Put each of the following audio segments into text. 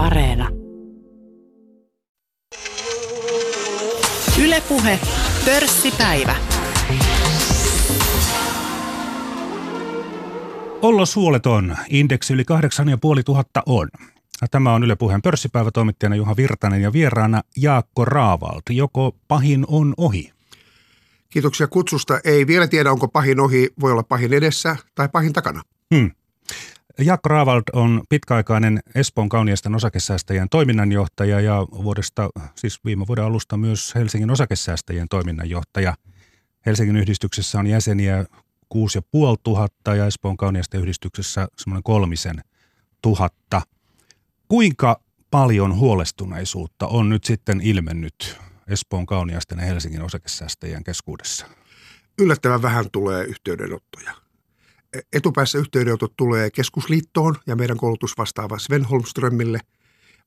Areena. Ylepuhe pörssipäivä. Ollo suoleton. Indeksi yli 8500 on. Tämä on Yle Puheen pörssipäivä toimittajana Juha Virtanen ja vieraana Jaakko Raavalt. Joko pahin on ohi? Kiitoksia kutsusta. Ei vielä tiedä, onko pahin ohi, voi olla pahin edessä tai pahin takana. Hmm. Jaakko Raavald on pitkäaikainen Espoon kauniisten osakesäästäjien toiminnanjohtaja ja vuodesta, siis viime vuoden alusta myös Helsingin osakesäästäjien toiminnanjohtaja. Helsingin yhdistyksessä on jäseniä 6500 ja Espoon kauniisten yhdistyksessä semmoinen kolmisen tuhatta. Kuinka paljon huolestuneisuutta on nyt sitten ilmennyt Espoon kauniaisten ja Helsingin osakesäästäjien keskuudessa? Yllättävän vähän tulee yhteydenottoja. Etupäässä yhteydenotot tulee keskusliittoon ja meidän koulutusvastaava Sven Holmströmille,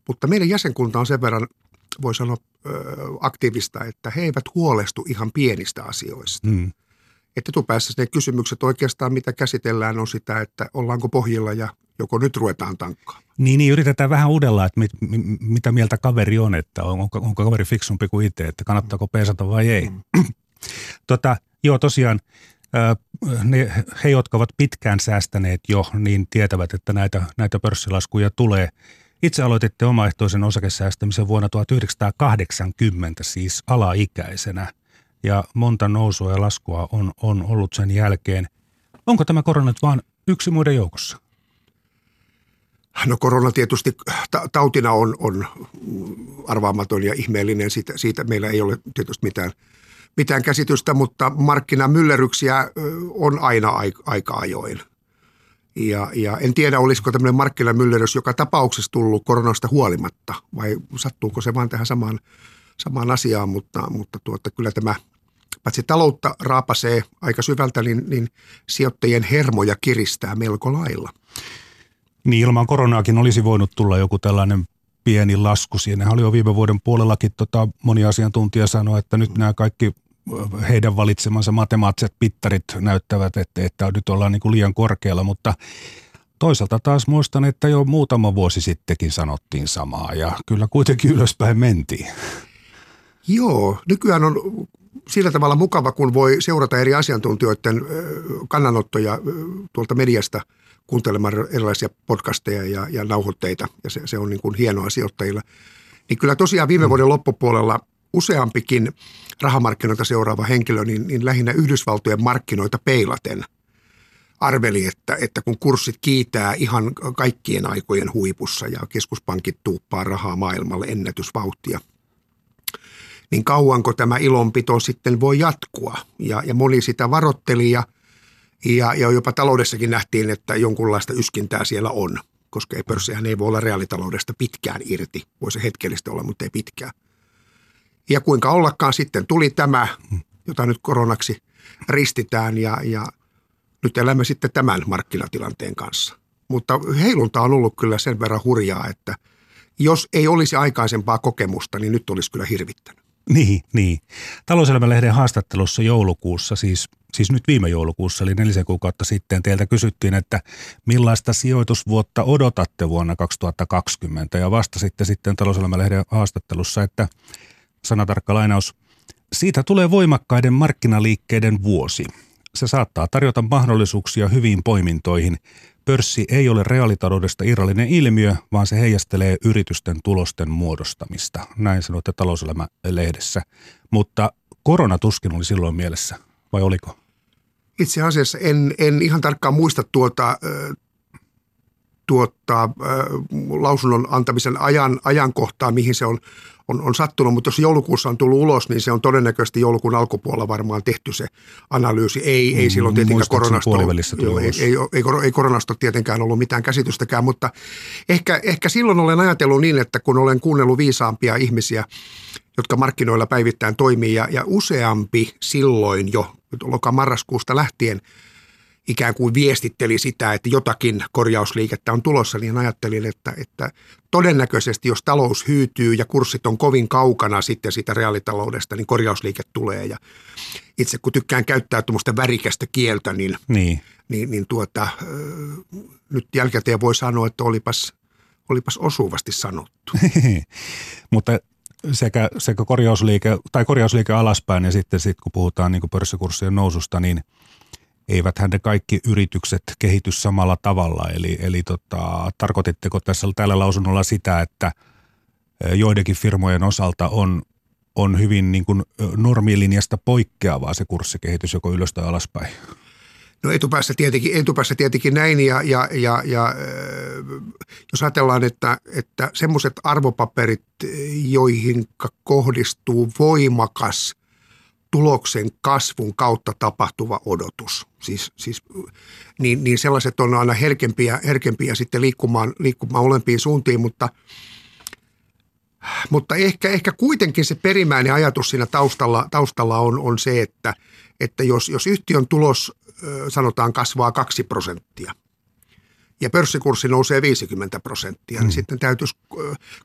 mutta meidän jäsenkunta on sen verran, voi sanoa, aktiivista, että he eivät huolestu ihan pienistä asioista. Hmm. Että etupäässä ne kysymykset oikeastaan, mitä käsitellään, on sitä, että ollaanko pohjilla ja joko nyt ruvetaan tankkaamaan. Niin, niin yritetään vähän uudella, että mit, mit, mitä mieltä kaveri on, että on, onko, onko kaveri fiksumpi kuin itse, että kannattaako peesata vai ei. Mm. tota, joo, tosiaan ne, he, jotka ovat pitkään säästäneet jo, niin tietävät, että näitä, näitä pörssilaskuja tulee. Itse aloititte omaehtoisen osakesäästämisen vuonna 1980, siis alaikäisenä, ja monta nousua ja laskua on, on ollut sen jälkeen. Onko tämä korona nyt vain yksi muiden joukossa? No korona tietysti tautina on, on arvaamaton ja ihmeellinen. Siitä, siitä meillä ei ole tietysti mitään, mitään käsitystä, mutta markkinamyllerryksiä on aina aika ajoin. Ja, ja en tiedä, olisiko tämmöinen markkinamyllerys joka tapauksessa tullut koronasta huolimatta vai sattuuko se vaan tähän samaan, samaan asiaan, mutta, mutta tuota, kyllä tämä paitsi taloutta raapasee aika syvältä, niin, niin sijoittajien hermoja kiristää melko lailla. Niin ilman koronaakin olisi voinut tulla joku tällainen pieni lasku. Siinä oli jo viime vuoden puolellakin tota, moni asiantuntija sanoi, että nyt nämä kaikki heidän valitsemansa matemaattiset pittarit näyttävät, että, että nyt ollaan niin kuin liian korkealla, mutta toisaalta taas muistan, että jo muutama vuosi sittenkin sanottiin samaa ja kyllä kuitenkin ylöspäin mentiin. Joo, nykyään on sillä tavalla mukava, kun voi seurata eri asiantuntijoiden kannanottoja tuolta mediasta – kuuntelemaan erilaisia podcasteja ja, ja nauhoitteita, ja se, se on niin kuin hienoa sijoittajilla. Niin kyllä tosiaan viime mm. vuoden loppupuolella useampikin rahamarkkinoita seuraava henkilö, niin, niin lähinnä Yhdysvaltojen markkinoita peilaten arveli, että, että kun kurssit kiitää ihan kaikkien aikojen huipussa ja keskuspankit tuuppaa rahaa maailmalle ennätysvauhtia, niin kauanko tämä ilonpito sitten voi jatkua? Ja, ja moni sitä varotteli ja – ja, ja jopa taloudessakin nähtiin, että jonkunlaista yskintää siellä on, koska ei pörssihän ei voi olla reaalitaloudesta pitkään irti. Voi se hetkellistä olla, mutta ei pitkään. Ja kuinka ollakaan sitten tuli tämä, jota nyt koronaksi ristitään ja, ja nyt elämme sitten tämän markkinatilanteen kanssa. Mutta heilunta on ollut kyllä sen verran hurjaa, että jos ei olisi aikaisempaa kokemusta, niin nyt olisi kyllä hirvittänyt. Niin, niin. Talouselämän-lehden haastattelussa joulukuussa, siis, siis nyt viime joulukuussa, eli nelisen kuukautta sitten, teiltä kysyttiin, että millaista sijoitusvuotta odotatte vuonna 2020, ja vastasitte sitten talouselämän-lehden haastattelussa, että sanatarkka lainaus, siitä tulee voimakkaiden markkinaliikkeiden vuosi. Se saattaa tarjota mahdollisuuksia hyviin poimintoihin – Pörssi ei ole reaalitaloudesta irrallinen ilmiö, vaan se heijastelee yritysten tulosten muodostamista. Näin sanoitte talouselämä-lehdessä. Mutta korona tuskin oli silloin mielessä, vai oliko? Itse asiassa en, en ihan tarkkaan muista tuota, tuota, lausunnon antamisen ajan, ajankohtaa, mihin se on on, on sattunut, mutta jos joulukuussa on tullut ulos, niin se on todennäköisesti joulukuun alkupuolella varmaan tehty se analyysi. Ei, mm, ei silloin tietenkään koronasta, joo, ei, ei, ei, ei koronasta tietenkään ollut mitään käsitystäkään, mutta ehkä, ehkä silloin olen ajatellut niin, että kun olen kuunnellut viisaampia ihmisiä, jotka markkinoilla päivittäin toimii ja, ja useampi silloin jo loka-marraskuusta lähtien – ikään kuin viestitteli sitä, että jotakin korjausliikettä on tulossa, niin ajattelin, että, että todennäköisesti jos talous hyytyy ja kurssit on kovin kaukana sitten sitä reaalitaloudesta, niin korjausliike tulee. Ja itse kun tykkään käyttää tuommoista värikästä kieltä, niin, niin. niin, niin tuota, nyt jälkikäteen voi sanoa, että olipas, Olipas osuvasti sanottu. Mutta sekä, sekä korjausliike, tai korjausliike alaspäin ja sitten sit, kun puhutaan niin pörssikurssien noususta, niin eiväthän ne kaikki yritykset kehity samalla tavalla. Eli, eli tota, tarkoititteko tässä tällä lausunnolla sitä, että joidenkin firmojen osalta on, on hyvin niin kuin normilinjasta poikkeavaa se kurssikehitys joko ylös tai alaspäin? No etupäässä tietenkin, etupäässä tietenkin näin ja, ja, ja, ja jos ajatellaan, että, että semmoiset arvopaperit, joihin kohdistuu voimakas tuloksen kasvun kautta tapahtuva odotus, siis, siis, niin, niin sellaiset on aina herkempiä, herkempiä sitten liikkumaan, liikkumaan olempiin suuntiin, mutta – mutta ehkä, ehkä kuitenkin se perimmäinen ajatus siinä taustalla, taustalla on, on se, että, että jos, jos yhtiön tulos sanotaan kasvaa 2 prosenttia ja pörssikurssi nousee 50 prosenttia, niin mm. niin sitten täytyisi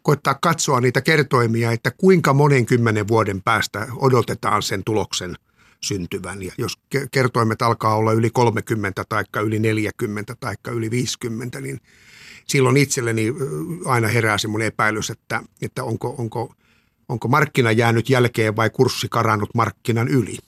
koittaa katsoa niitä kertoimia, että kuinka monen kymmenen vuoden päästä odotetaan sen tuloksen syntyvän. Ja jos kertoimet alkaa olla yli 30 tai yli 40 tai yli 50, niin silloin itselleni aina herää semmoinen epäilys, että, että onko, onko, onko markkina jäänyt jälkeen vai kurssi karannut markkinan yli.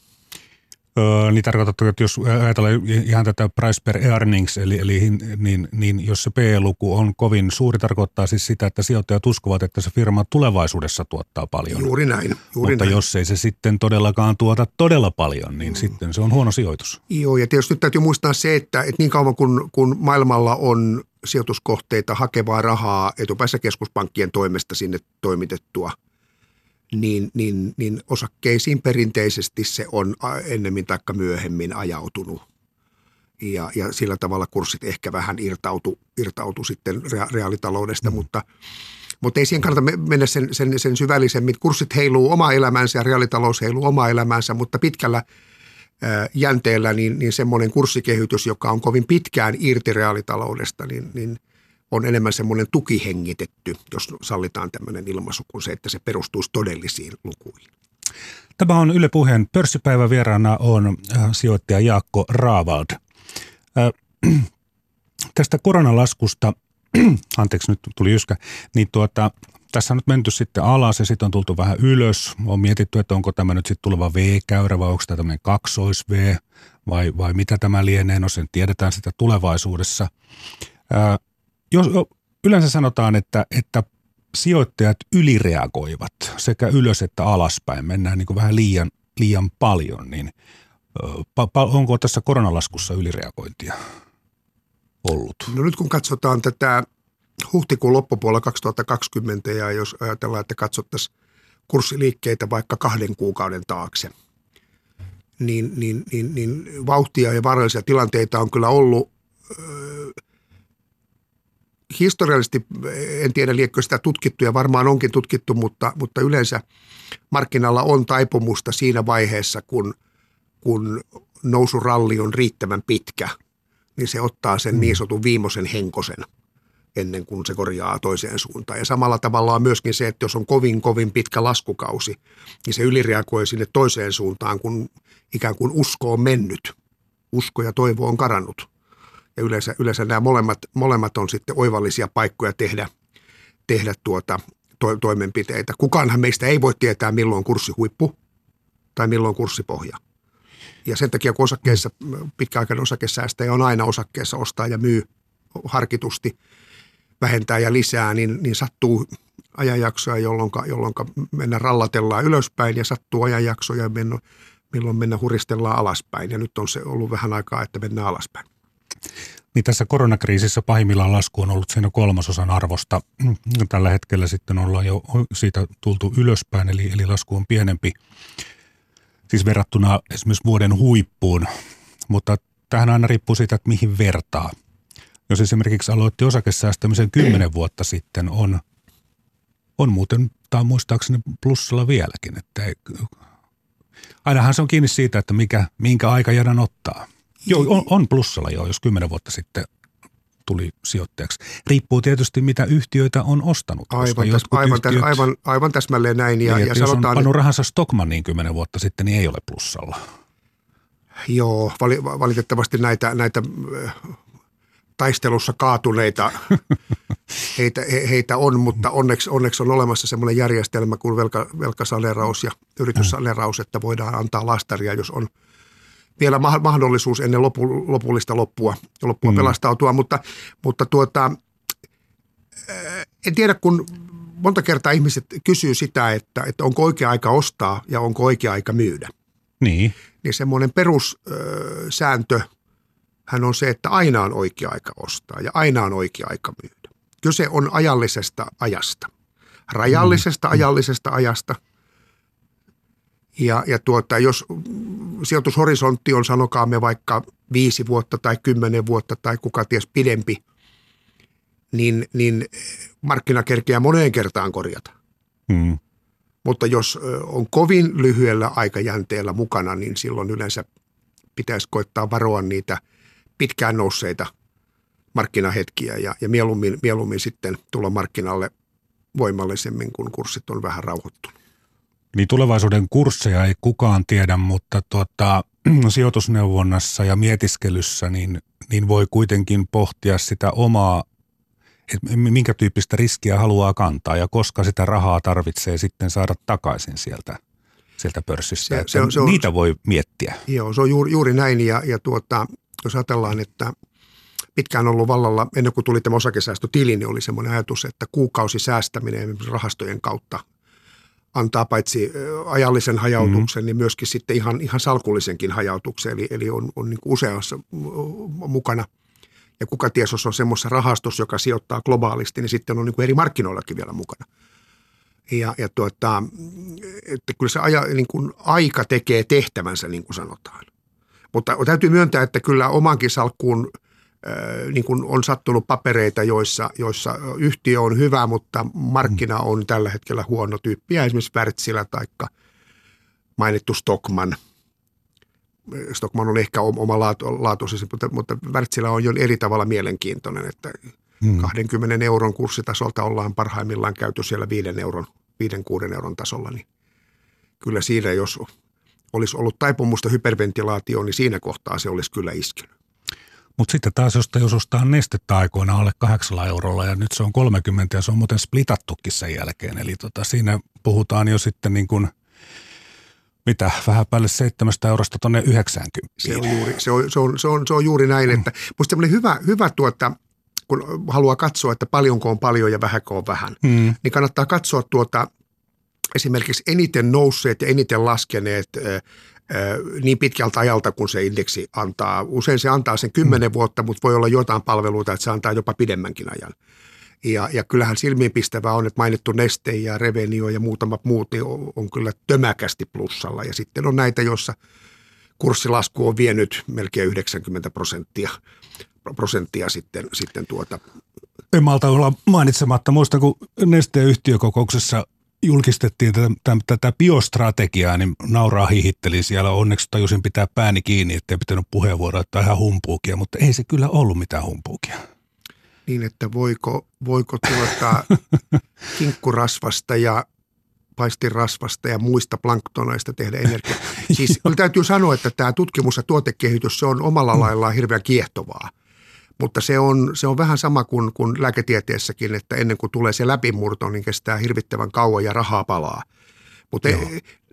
Öö, niin tarkoitatko, että jos ajatellaan ihan tätä price per earnings, eli, eli niin, niin jos se PE-luku on kovin suuri, tarkoittaa siis sitä, että sijoittajat uskovat, että se firma tulevaisuudessa tuottaa paljon. Juuri näin. Juuri Mutta näin. jos ei se sitten todellakaan tuota todella paljon, niin mm. sitten se on huono sijoitus. Joo, ja tietysti nyt täytyy muistaa se, että, että niin kauan kun, kun maailmalla on sijoituskohteita hakevaa rahaa etupäässä keskuspankkien toimesta sinne toimitettua, niin, niin, niin osakkeisiin perinteisesti se on ennemmin tai myöhemmin ajautunut. Ja, ja sillä tavalla kurssit ehkä vähän irtautu, irtautu sitten reaalitaloudesta, mm. mutta, mutta ei siihen kannata mennä sen, sen, sen syvällisemmin. Kurssit heiluu oma elämänsä ja reaalitalous heiluu oma elämänsä, mutta pitkällä – jänteellä, niin, niin semmoinen kurssikehitys, joka on kovin pitkään irti reaalitaloudesta, niin, niin on enemmän semmoinen tukihengitetty, jos sallitaan tämmöinen ilmaisu, kuin se, että se perustuisi todellisiin lukuihin. Tämä on Yle Puheen pörssipäivä vieraana on sijoittaja Jaakko Raavald. Äh, tästä koronalaskusta, anteeksi nyt tuli yskä, niin tuota, tässä on nyt menty sitten alas ja sitten on tultu vähän ylös. On mietitty, että onko tämä nyt sitten tuleva V-käyrä vai onko tämä tämmöinen kaksois-V vai, vai mitä tämä lienee. No sen tiedetään sitä tulevaisuudessa. Ää, jos, yleensä sanotaan, että, että sijoittajat ylireagoivat sekä ylös että alaspäin. Mennään niin kuin vähän liian, liian paljon, niin onko tässä koronalaskussa ylireagointia ollut? No nyt kun katsotaan tätä huhtikuun loppupuolella 2020 ja jos ajatellaan, että katsottaisiin kurssiliikkeitä vaikka kahden kuukauden taakse, niin, niin, niin, niin vauhtia ja vaarallisia tilanteita on kyllä ollut historiallisesti, en tiedä liekö sitä tutkittu ja varmaan onkin tutkittu, mutta, mutta yleensä markkinalla on taipumusta siinä vaiheessa, kun, kun nousuralli on riittävän pitkä, niin se ottaa sen mm. niin sanotun viimeisen henkosen – ennen kuin se korjaa toiseen suuntaan. Ja samalla tavalla on myöskin se, että jos on kovin, kovin pitkä laskukausi, niin se ylireagoi sinne toiseen suuntaan, kun ikään kuin usko on mennyt. Usko ja toivo on karannut. Ja yleensä, yleensä nämä molemmat, molemmat on sitten oivallisia paikkoja tehdä, tehdä tuota, to, toimenpiteitä. Kukaanhan meistä ei voi tietää, milloin kurssihuippu tai milloin kurssipohja. Ja sen takia, kun osakkeessa, pitkäaikainen osakesäästäjä on aina osakkeessa ostaa ja myy harkitusti – vähentää ja lisää, niin, niin sattuu ajanjaksoja, jolloin, jolloin mennä rallatellaan ylöspäin ja sattuu ajanjaksoja, milloin mennä huristellaan alaspäin. Ja nyt on se ollut vähän aikaa, että mennään alaspäin. Niin tässä koronakriisissä pahimmillaan lasku on ollut siinä kolmasosan arvosta. Tällä hetkellä sitten ollaan jo siitä tultu ylöspäin, eli, eli lasku on pienempi, siis verrattuna esimerkiksi vuoden huippuun. Mutta tähän aina riippuu siitä, että mihin vertaa – jos esimerkiksi aloitti osakesäästämisen kymmenen vuotta sitten, on, on muuten, tai muistaakseni plussalla vieläkin. Että ei, ainahan se on kiinni siitä, että mikä, minkä aikajanan ottaa. Joo, on, on plussalla jo, jos kymmenen vuotta sitten tuli sijoittajaksi. Riippuu tietysti, mitä yhtiöitä on ostanut. Aivan, täs, aivan, yhtiöt, aivan, aivan täsmälleen näin. Ja, niin, ja jos sanotaan, on pannut rahansa Stockmanniin kymmenen vuotta sitten, niin ei ole plussalla. Joo, valitettavasti näitä, näitä taistelussa kaatuneita heitä, he, heitä on, mutta onneksi, onneksi on olemassa semmoinen järjestelmä kuin velka, velkasaneraus ja yrityssaneraus, että voidaan antaa lastaria, jos on vielä mahdollisuus ennen lopu, lopullista loppua, loppua mm. pelastautua, mutta, mutta tuota, en tiedä, kun monta kertaa ihmiset kysyy sitä, että, että onko oikea aika ostaa ja onko oikea aika myydä. Niin. Niin semmoinen perussääntö hän on se, että aina on oikea aika ostaa ja aina on oikea aika myydä. Kyse on ajallisesta ajasta, rajallisesta mm. ajallisesta ajasta. Ja, ja tuota, jos sijoitushorisontti on, sanokaamme vaikka viisi vuotta tai kymmenen vuotta tai kuka ties pidempi – niin, niin markkina kerkeää moneen kertaan korjata. Hmm. Mutta jos on kovin lyhyellä aikajänteellä mukana, niin silloin yleensä pitäisi koittaa varoa niitä pitkään nousseita markkinahetkiä ja, ja mieluummin, mieluummin sitten tulla markkinalle voimallisemmin, kun kurssit on vähän rauhoittunut. Niin tulevaisuuden kursseja ei kukaan tiedä, mutta tuota, sijoitusneuvonnassa ja mietiskelyssä niin, niin voi kuitenkin pohtia sitä omaa että minkä tyyppistä riskiä haluaa kantaa ja koska sitä rahaa tarvitsee sitten saada takaisin sieltä, sieltä pörssistä. Se, se on, se on, niitä voi miettiä. Joo, se on juuri, juuri näin ja, ja tuota, jos ajatellaan, että pitkään ollut vallalla, ennen kuin tuli tämä osakesäästötili, niin oli semmoinen ajatus, että kuukausi säästäminen rahastojen kautta antaa paitsi ajallisen hajautuksen, mm. niin myöskin sitten ihan, ihan salkullisenkin hajautuksen, eli, eli on, on niin useassa mukana – ja kuka ties, jos on semmoisessa rahastossa, joka sijoittaa globaalisti, niin sitten on niin kuin eri markkinoillakin vielä mukana. Ja, ja tuota, että kyllä se aja, niin kuin aika tekee tehtävänsä, niin kuin sanotaan. Mutta täytyy myöntää, että kyllä omankin salkkuun niin kuin on sattunut papereita, joissa, joissa yhtiö on hyvä, mutta markkina on tällä hetkellä huono tyyppiä, esimerkiksi Wärtsilä tai mainittu Stockman – Stockman on ehkä oma laatuisesi, mutta, mutta Wärtsilä on jo eri tavalla mielenkiintoinen, että hmm. 20 euron kurssitasolta ollaan parhaimmillaan käyty siellä 5 euron, 5-6 euron tasolla, niin kyllä siinä, jos olisi ollut taipumusta hyperventilaatioon, niin siinä kohtaa se olisi kyllä iskenyt. Mutta sitten taas, jos, jos ostaa nestettä aikoina alle 8 eurolla ja nyt se on 30 ja se on muuten splitattukin sen jälkeen. Eli tota, siinä puhutaan jo sitten niin kuin – mitä, vähän päälle 700 eurosta tuonne 90. Se on juuri, se on, se on, se on, se on juuri näin, että musta hyvä, hyvä tuota, kun haluaa katsoa, että paljonko on paljon ja vähäkö on vähän, hmm. niin kannattaa katsoa tuota esimerkiksi eniten nousseet ja eniten laskeneet niin pitkältä ajalta, kun se indeksi antaa. Usein se antaa sen kymmenen hmm. vuotta, mutta voi olla jotain palveluita, että se antaa jopa pidemmänkin ajan. Ja, ja kyllähän silmiinpistävää on, että mainittu Neste ja Revenio ja muutamat muut niin on, on kyllä tömäkästi plussalla. Ja sitten on näitä, joissa kurssilasku on vienyt melkein 90 prosenttia, prosenttia sitten, sitten tuota. En malta olla mainitsematta. Muistan, kun Nesteen yhtiökokouksessa julkistettiin tätä, tätä biostrategiaa, niin nauraa hihitteli siellä. Onneksi tajusin pitää pääni kiinni, ettei pitänyt puheenvuoroa, että ihan humpuukia, mutta ei se kyllä ollut mitään humpuukia niin, että voiko, voiko tuota kinkkurasvasta ja paistirasvasta ja muista planktoneista tehdä energiaa. Siis kyllä täytyy sanoa, että tämä tutkimus ja tuotekehitys, se on omalla mm. laillaan hirveän kiehtovaa. Mutta se on, se on vähän sama kuin, kuin lääketieteessäkin, että ennen kuin tulee se läpimurto, niin kestää hirvittävän kauan ja rahaa palaa. Mutta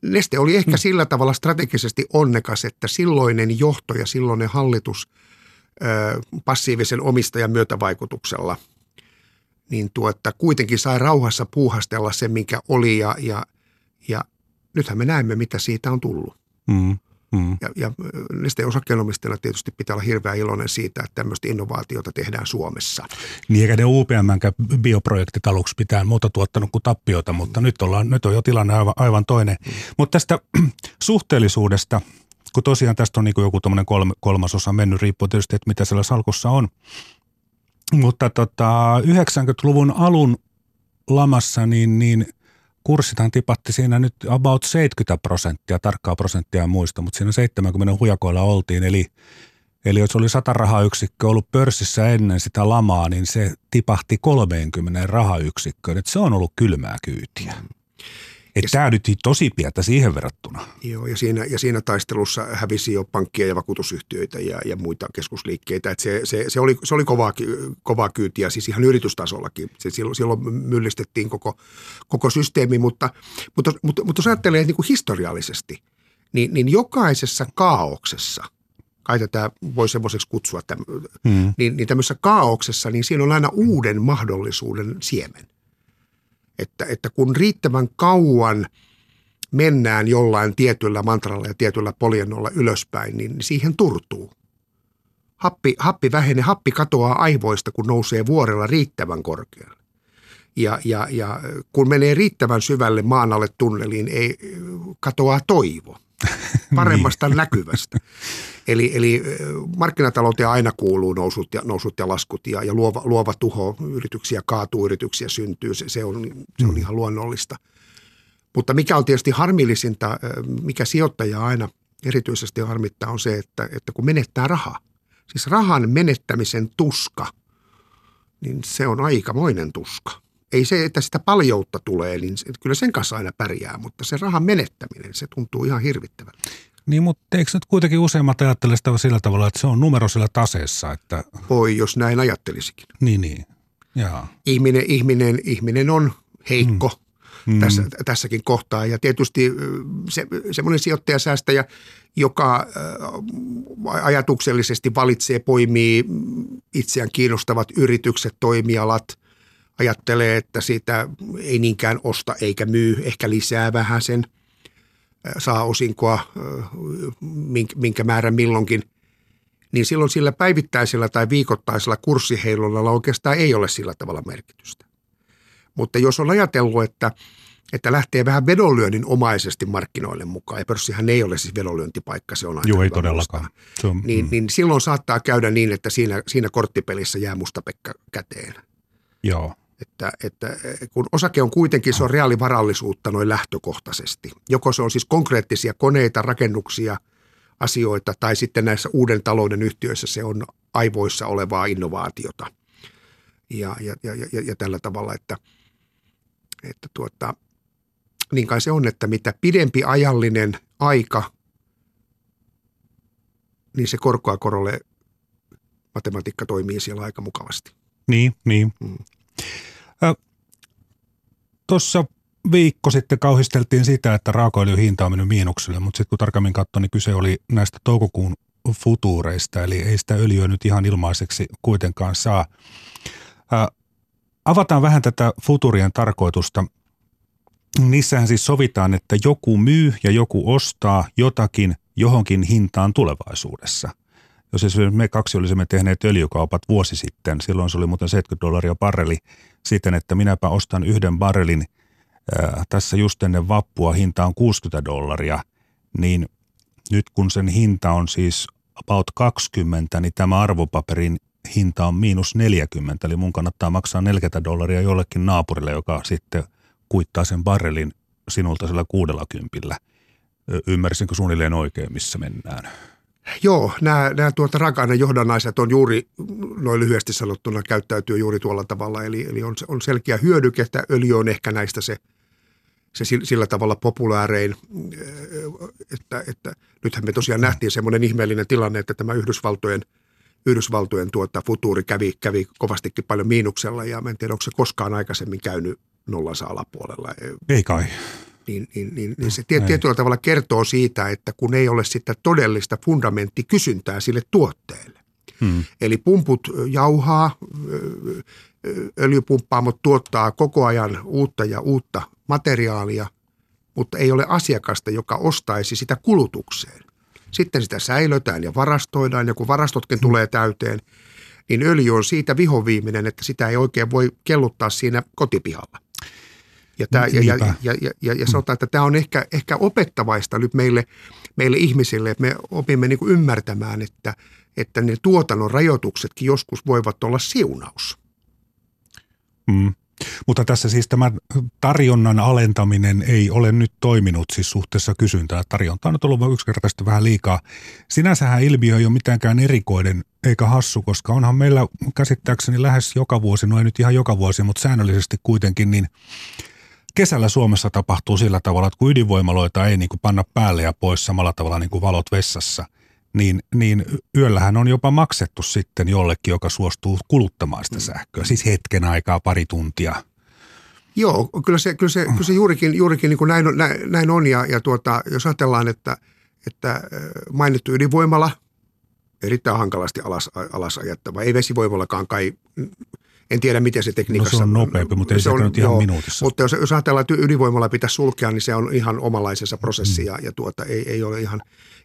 Neste oli ehkä mm. sillä tavalla strategisesti onnekas, että silloinen johto ja silloinen hallitus – passiivisen omistajan myötävaikutuksella, niin tuota, kuitenkin sai rauhassa puuhastella se, mikä oli ja, ja, ja nythän me näemme, mitä siitä on tullut. Mm, mm. Ja, ja Neste osakkeenomistajana tietysti pitää olla hirveän iloinen siitä, että tämmöistä innovaatiota tehdään Suomessa. Niin eikä ne UPM bioprojektit aluksi pitää muuta tuottanut kuin tappiota, mutta mm. nyt, ollaan, nyt on jo tilanne aivan, aivan toinen. Mm. Mutta tästä suhteellisuudesta – kun tosiaan tästä on niin joku kolme, kolmasosa mennyt, riippuu tietysti, että mitä siellä salkussa on. Mutta tota, 90-luvun alun lamassa niin, niin kurssithan tipatti siinä nyt about 70 prosenttia, tarkkaa prosenttia en muista, mutta siinä 70 hujakoilla oltiin. Eli, eli jos oli 100 rahayksikkö ollut pörssissä ennen sitä lamaa, niin se tipahti 30 rahayksikköön. Et se on ollut kylmää kyytiä. Että tämä nyt tosi pientä siihen verrattuna. Joo, ja siinä, ja siinä taistelussa hävisi jo pankkia ja vakuutusyhtiöitä ja, ja muita keskusliikkeitä. Et se, se, se, oli, se oli kovaa, kovaa kyytiä, siis ihan yritystasollakin. Se, silloin, silloin myllistettiin koko, koko systeemi, mutta, mutta, mutta, mutta jos ajattelee niin kuin historiallisesti, niin, niin jokaisessa kaauksessa – kai tätä voi semmoiseksi kutsua, täm, hmm. niin, niin tämmöisessä kaauksessa, niin siinä on aina uuden mahdollisuuden siemen. Että, että kun riittävän kauan mennään jollain tietyllä mantralla ja tietyllä poljennolla ylöspäin, niin siihen turtuu. Happi, happi vähenee, happi katoaa aivoista, kun nousee vuorella riittävän korkealle. Ja, ja, ja kun menee riittävän syvälle maan alle tunneliin, ei katoaa toivo paremmasta niin. näkyvästä. Eli, eli markkinatalouteen aina kuuluu nousut ja, nousut ja laskut ja, ja luova, luova tuho, yrityksiä kaatuu, yrityksiä syntyy, se, se, on, se on mm. ihan luonnollista. Mutta mikä on tietysti harmillisinta, mikä sijoittaja aina erityisesti harmittaa on se, että, että kun menettää rahaa, siis rahan menettämisen tuska, niin se on aikamoinen tuska. Ei se, että sitä paljoutta tulee, niin kyllä sen kanssa aina pärjää, mutta se rahan menettäminen, se tuntuu ihan hirvittävältä. Niin, mutta eikö nyt kuitenkin useimmat ajattele sitä sillä tavalla, että se on numero sillä taseessa? Että... Voi, jos näin ajattelisikin. Niin, niin. Jaa. Ihminen, ihminen, ihminen on heikko mm. mm. Tässä, tässäkin kohtaa. Ja tietysti se, semmoinen sijoittajasäästäjä, joka ajatuksellisesti valitsee, poimii itseään kiinnostavat yritykset, toimialat – ajattelee, että sitä ei niinkään osta eikä myy, ehkä lisää vähän sen, saa osinkoa minkä määrän milloinkin, niin silloin sillä päivittäisellä tai viikoittaisella kurssiheilulla oikeastaan ei ole sillä tavalla merkitystä. Mutta jos on ajatellut, että, että lähtee vähän vedonlyönnin omaisesti markkinoille mukaan, ja pörssihän ei ole siis vedonlyöntipaikka, se on aika Joo, ei todellakaan. Se on, niin, mm. niin silloin saattaa käydä niin, että siinä, siinä korttipelissä jää mustapekka käteen. Joo. Että, että kun osake on kuitenkin, se on reaalivarallisuutta noin lähtökohtaisesti. Joko se on siis konkreettisia koneita, rakennuksia, asioita, tai sitten näissä uuden talouden yhtiöissä se on aivoissa olevaa innovaatiota. Ja, ja, ja, ja, ja tällä tavalla, että, että tuota, niin kai se on, että mitä pidempi ajallinen aika, niin se korkoa korolle matematiikka toimii siellä aika mukavasti. Niin, niin. Mm. Tuossa viikko sitten kauhisteltiin sitä, että raakaöljyn hinta on mennyt miinukselle, mutta sitten kun tarkemmin katsoin, niin kyse oli näistä toukokuun futuureista, eli ei sitä öljyä nyt ihan ilmaiseksi kuitenkaan saa. Ää, avataan vähän tätä futurien tarkoitusta. Niissähän siis sovitaan, että joku myy ja joku ostaa jotakin johonkin hintaan tulevaisuudessa – jos esimerkiksi me kaksi olisimme tehneet öljykaupat vuosi sitten, silloin se oli muuten 70 dollaria barreli, siten että minäpä ostan yhden barrelin ää, tässä just ennen vappua, hinta on 60 dollaria, niin nyt kun sen hinta on siis about 20, niin tämä arvopaperin hinta on miinus 40, eli mun kannattaa maksaa 40 dollaria jollekin naapurille, joka sitten kuittaa sen barrelin sinulta sillä 60. Ymmärsinkö suunnilleen oikein, missä mennään? Joo, nämä, nämä tuota raaka johdannaiset on juuri, noin lyhyesti sanottuna, käyttäytyy juuri tuolla tavalla. Eli, eli on, on selkeä hyödyke, että öljy on ehkä näistä se, se sillä tavalla populäärein, että, että nythän me tosiaan nähtiin semmoinen ihmeellinen tilanne, että tämä Yhdysvaltojen, Yhdysvaltojen tuota, futuuri kävi, kävi kovastikin paljon miinuksella ja en tiedä, onko se koskaan aikaisemmin käynyt nollansa alapuolella. Ei kai niin, niin, niin, niin se tietyllä tavalla kertoo siitä, että kun ei ole sitä todellista fundamenttikysyntää sille tuotteelle. Hmm. Eli pumput jauhaa, öljypumppaamot tuottaa koko ajan uutta ja uutta materiaalia, mutta ei ole asiakasta, joka ostaisi sitä kulutukseen. Sitten sitä säilötään ja varastoidaan, ja kun varastotkin hmm. tulee täyteen, niin öljy on siitä vihoviiminen, että sitä ei oikein voi kelluttaa siinä kotipihalla. Ja, tämä, ja, ja, ja, ja, ja, ja sanotaan, että tämä on ehkä, ehkä opettavaista nyt meille, meille ihmisille, että me opimme niin kuin ymmärtämään, että, että ne tuotannon rajoituksetkin joskus voivat olla siunaus. Mm. Mutta tässä siis tämä tarjonnan alentaminen ei ole nyt toiminut siis suhteessa kysyntää. Tarjonta on nyt ollut yksinkertaisesti vähän liikaa. Sinänsähän ilmiö ei ole mitenkään erikoinen eikä hassu, koska onhan meillä käsittääkseni lähes joka vuosi, no ei nyt ihan joka vuosi, mutta säännöllisesti kuitenkin, niin kesällä Suomessa tapahtuu sillä tavalla, että kun ydinvoimaloita ei niin kuin panna päälle ja pois samalla tavalla niin kuin valot vessassa, niin, niin yöllähän on jopa maksettu sitten jollekin, joka suostuu kuluttamaan sitä sähköä. Siis hetken aikaa, pari tuntia. Joo, kyllä se, kyllä se, kyllä se juurikin, juurikin niin kuin näin, näin, näin on. Ja, ja tuota, jos ajatellaan, että, että mainittu ydinvoimala, erittäin hankalasti alas, alas ajattava. Ei vesivoimallakaan kai en tiedä, miten se tekniikassa... No se on nopeampi, mutta ei se, on, nyt ihan joo, minuutissa. Mutta jos, jos ajatellaan, että ydinvoimalla pitäisi sulkea, niin se on ihan omanlaisensa prosessi mm. ja, ja tuota, ei, ei ole ihan,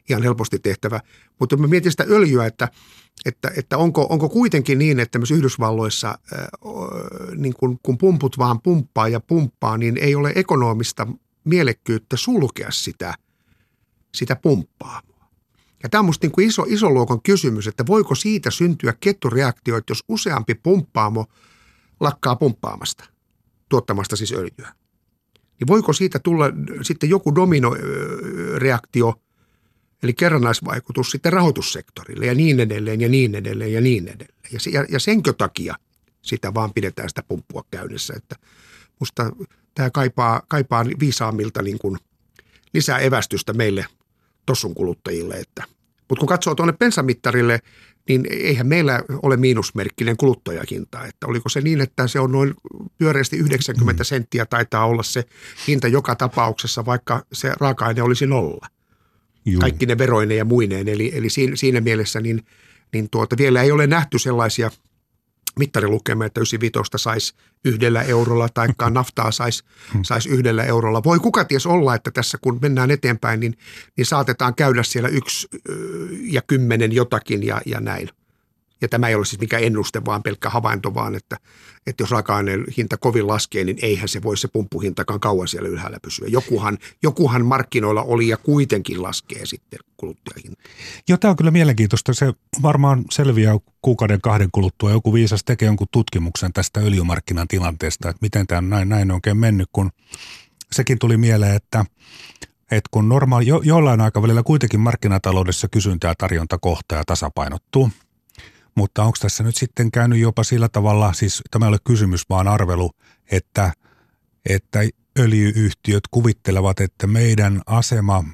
ihan helposti tehtävä. Mutta mä mietin sitä öljyä, että, että, että onko, onko kuitenkin niin, että myös Yhdysvalloissa, äh, niin kun, kun pumput vaan pumppaa ja pumppaa, niin ei ole ekonomista mielekkyyttä sulkea sitä, sitä pumppaa. Ja tämä on minusta niin iso, iso luokan kysymys, että voiko siitä syntyä kettureaktioita, jos useampi pumppaamo lakkaa pumppaamasta, tuottamasta siis öljyä. Niin voiko siitä tulla sitten joku dominoreaktio, eli kerrannaisvaikutus sitten rahoitussektorille ja niin edelleen ja niin edelleen ja niin edelleen. Ja, ja, ja senkö takia sitä vaan pidetään sitä pumppua käynnissä, että musta tämä kaipaa, kaipaa viisaammilta niin kuin lisää evästystä meille tossun kuluttajille. Että. Mutta kun katsoo tuonne pensamittarille, niin eihän meillä ole miinusmerkkinen kuluttajahinta. Että oliko se niin, että se on noin pyöreästi 90 mm. senttiä taitaa olla se hinta joka tapauksessa, vaikka se raaka-aine olisi nolla. Juu. Kaikki ne veroineen ja muineen. Eli, eli siinä, siinä mielessä niin, niin tuota, vielä ei ole nähty sellaisia – mittarilukema, että 95 saisi yhdellä eurolla tai naftaa saisi sais yhdellä eurolla. Voi kuka ties olla, että tässä kun mennään eteenpäin, niin, niin saatetaan käydä siellä yksi ja kymmenen jotakin ja, ja näin. Ja tämä ei ole siis mikään ennuste, vaan pelkkä havainto, vaan että, että jos raaka-aineen hinta kovin laskee, niin eihän se voi se pumppuhintakaan kauan siellä ylhäällä pysyä. Jokuhan, jokuhan markkinoilla oli ja kuitenkin laskee sitten kuluttajahinta. Joo, tämä on kyllä mielenkiintoista. Se varmaan selviää kuukauden kahden kuluttua. Joku viisas tekee jonkun tutkimuksen tästä öljymarkkinan tilanteesta, että miten tämä näin, näin oikein mennyt, kun sekin tuli mieleen, että että kun normaali, jo, jollain aikavälillä kuitenkin markkinataloudessa kysyntä ja tarjonta kohtaa ja tasapainottuu – mutta onko tässä nyt sitten käynyt jopa sillä tavalla, siis tämä ei ole kysymys, vaan arvelu, että, että öljyyhtiöt kuvittelevat, että meidän asema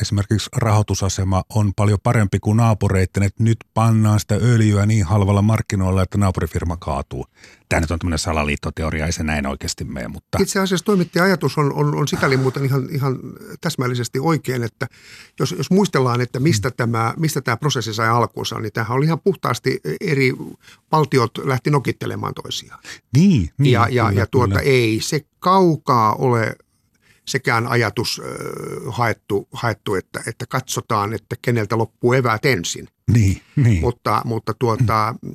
esimerkiksi rahoitusasema on paljon parempi kuin naapureiden, että nyt pannaan sitä öljyä niin halvalla markkinoilla, että naapurifirma kaatuu. Tämä nyt on tämmöinen salaliittoteoria, ei se näin oikeasti mene. Mutta... Itse asiassa toimittajan ajatus on, on, on sikäli muuten ihan, ihan täsmällisesti oikein, että jos, jos muistellaan, että mistä, mm. tämä, mistä tämä prosessi sai alkuunsa, niin tämähän oli ihan puhtaasti eri valtiot lähti nokittelemaan toisiaan. Niin, niin Ja, ja, kyllä, ja tuota, kyllä. ei se kaukaa ole sekään ajatus äh, haettu, haettu että, että katsotaan, että keneltä loppuu eväät ensin. Niin, niin. Mutta, mutta tuota, mm.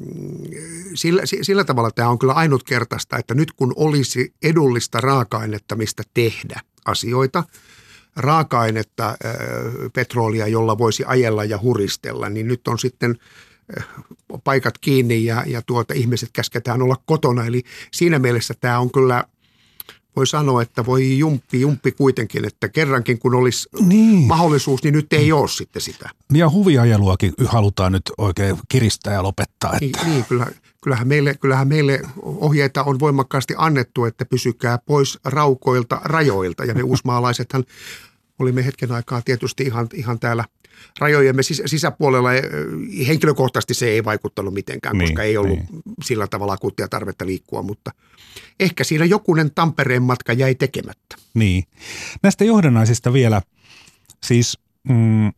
sillä, sillä tavalla tämä on kyllä ainutkertaista, että nyt kun olisi edullista raaka-ainetta, mistä tehdä asioita, raaka-ainetta, äh, petrolia, jolla voisi ajella ja huristella, niin nyt on sitten paikat kiinni ja, ja tuota, ihmiset käsketään olla kotona. Eli siinä mielessä tämä on kyllä – voi sanoa, että voi jumppi, jumppi kuitenkin, että kerrankin kun olisi niin. mahdollisuus, niin nyt ei ole sitten sitä. Ja huviajeluakin halutaan nyt oikein kiristää ja lopettaa. Että. Niin, niin kyllä, kyllähän, meille, kyllähän meille ohjeita on voimakkaasti annettu, että pysykää pois raukoilta rajoilta. Ja me uusmaalaisethan olimme hetken aikaa tietysti ihan, ihan täällä rajojemme sis- sisäpuolella. Henkilökohtaisesti se ei vaikuttanut mitenkään, niin, koska ei ollut niin. sillä tavalla akuuttia tarvetta liikkua, mutta – ehkä siinä jokunen Tampereen matka jäi tekemättä. Niin. Näistä johdannaisista vielä, siis mm,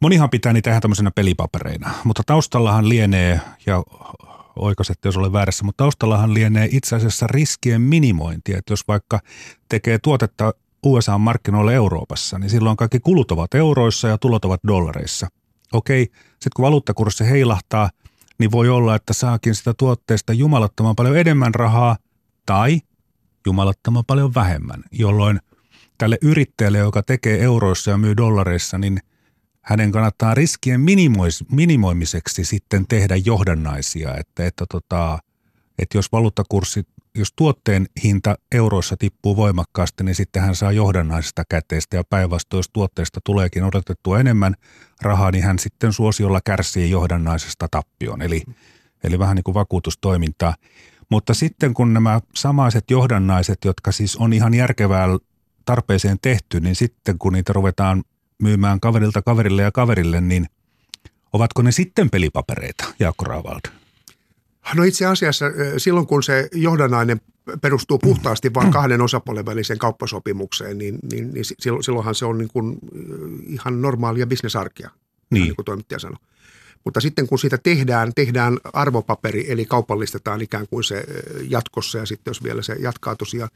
monihan pitää niitä ihan tämmöisenä pelipapereina, mutta taustallahan lienee, ja oikaisette jos olen väärässä, mutta taustallahan lienee itse asiassa riskien minimointi, että jos vaikka tekee tuotetta USA-markkinoille Euroopassa, niin silloin kaikki kulut ovat euroissa ja tulot ovat dollareissa. Okei, sitten kun valuuttakurssi heilahtaa, niin voi olla, että saakin sitä tuotteesta jumalattoman paljon enemmän rahaa tai jumalattoman paljon vähemmän, jolloin tälle yrittäjälle, joka tekee euroissa ja myy dollareissa, niin hänen kannattaa riskien minimois, minimoimiseksi sitten tehdä johdannaisia, että, että, tota, että jos valuuttakurssi, jos tuotteen hinta euroissa tippuu voimakkaasti, niin sitten hän saa johdannaisesta käteistä ja päinvastoin, jos tuotteesta tuleekin odotettua enemmän rahaa, niin hän sitten suosiolla kärsii johdannaisesta tappion, eli, eli vähän niin kuin vakuutustoimintaa. Mutta sitten kun nämä samaiset johdannaiset, jotka siis on ihan järkevää tarpeeseen tehty, niin sitten kun niitä ruvetaan myymään kaverilta kaverille ja kaverille, niin ovatko ne sitten pelipapereita, Jaakko Raavald? No itse asiassa silloin, kun se johdannainen perustuu puhtaasti vain kahden osapuolen väliseen kauppasopimukseen, niin, niin, niin silloinhan se on niin kuin ihan normaalia bisnesarkia, niin. niin kuin toimittaja sanoi. Mutta sitten kun siitä tehdään, tehdään arvopaperi, eli kaupallistetaan ikään kuin se jatkossa ja sitten jos vielä se jatkaa tosiaan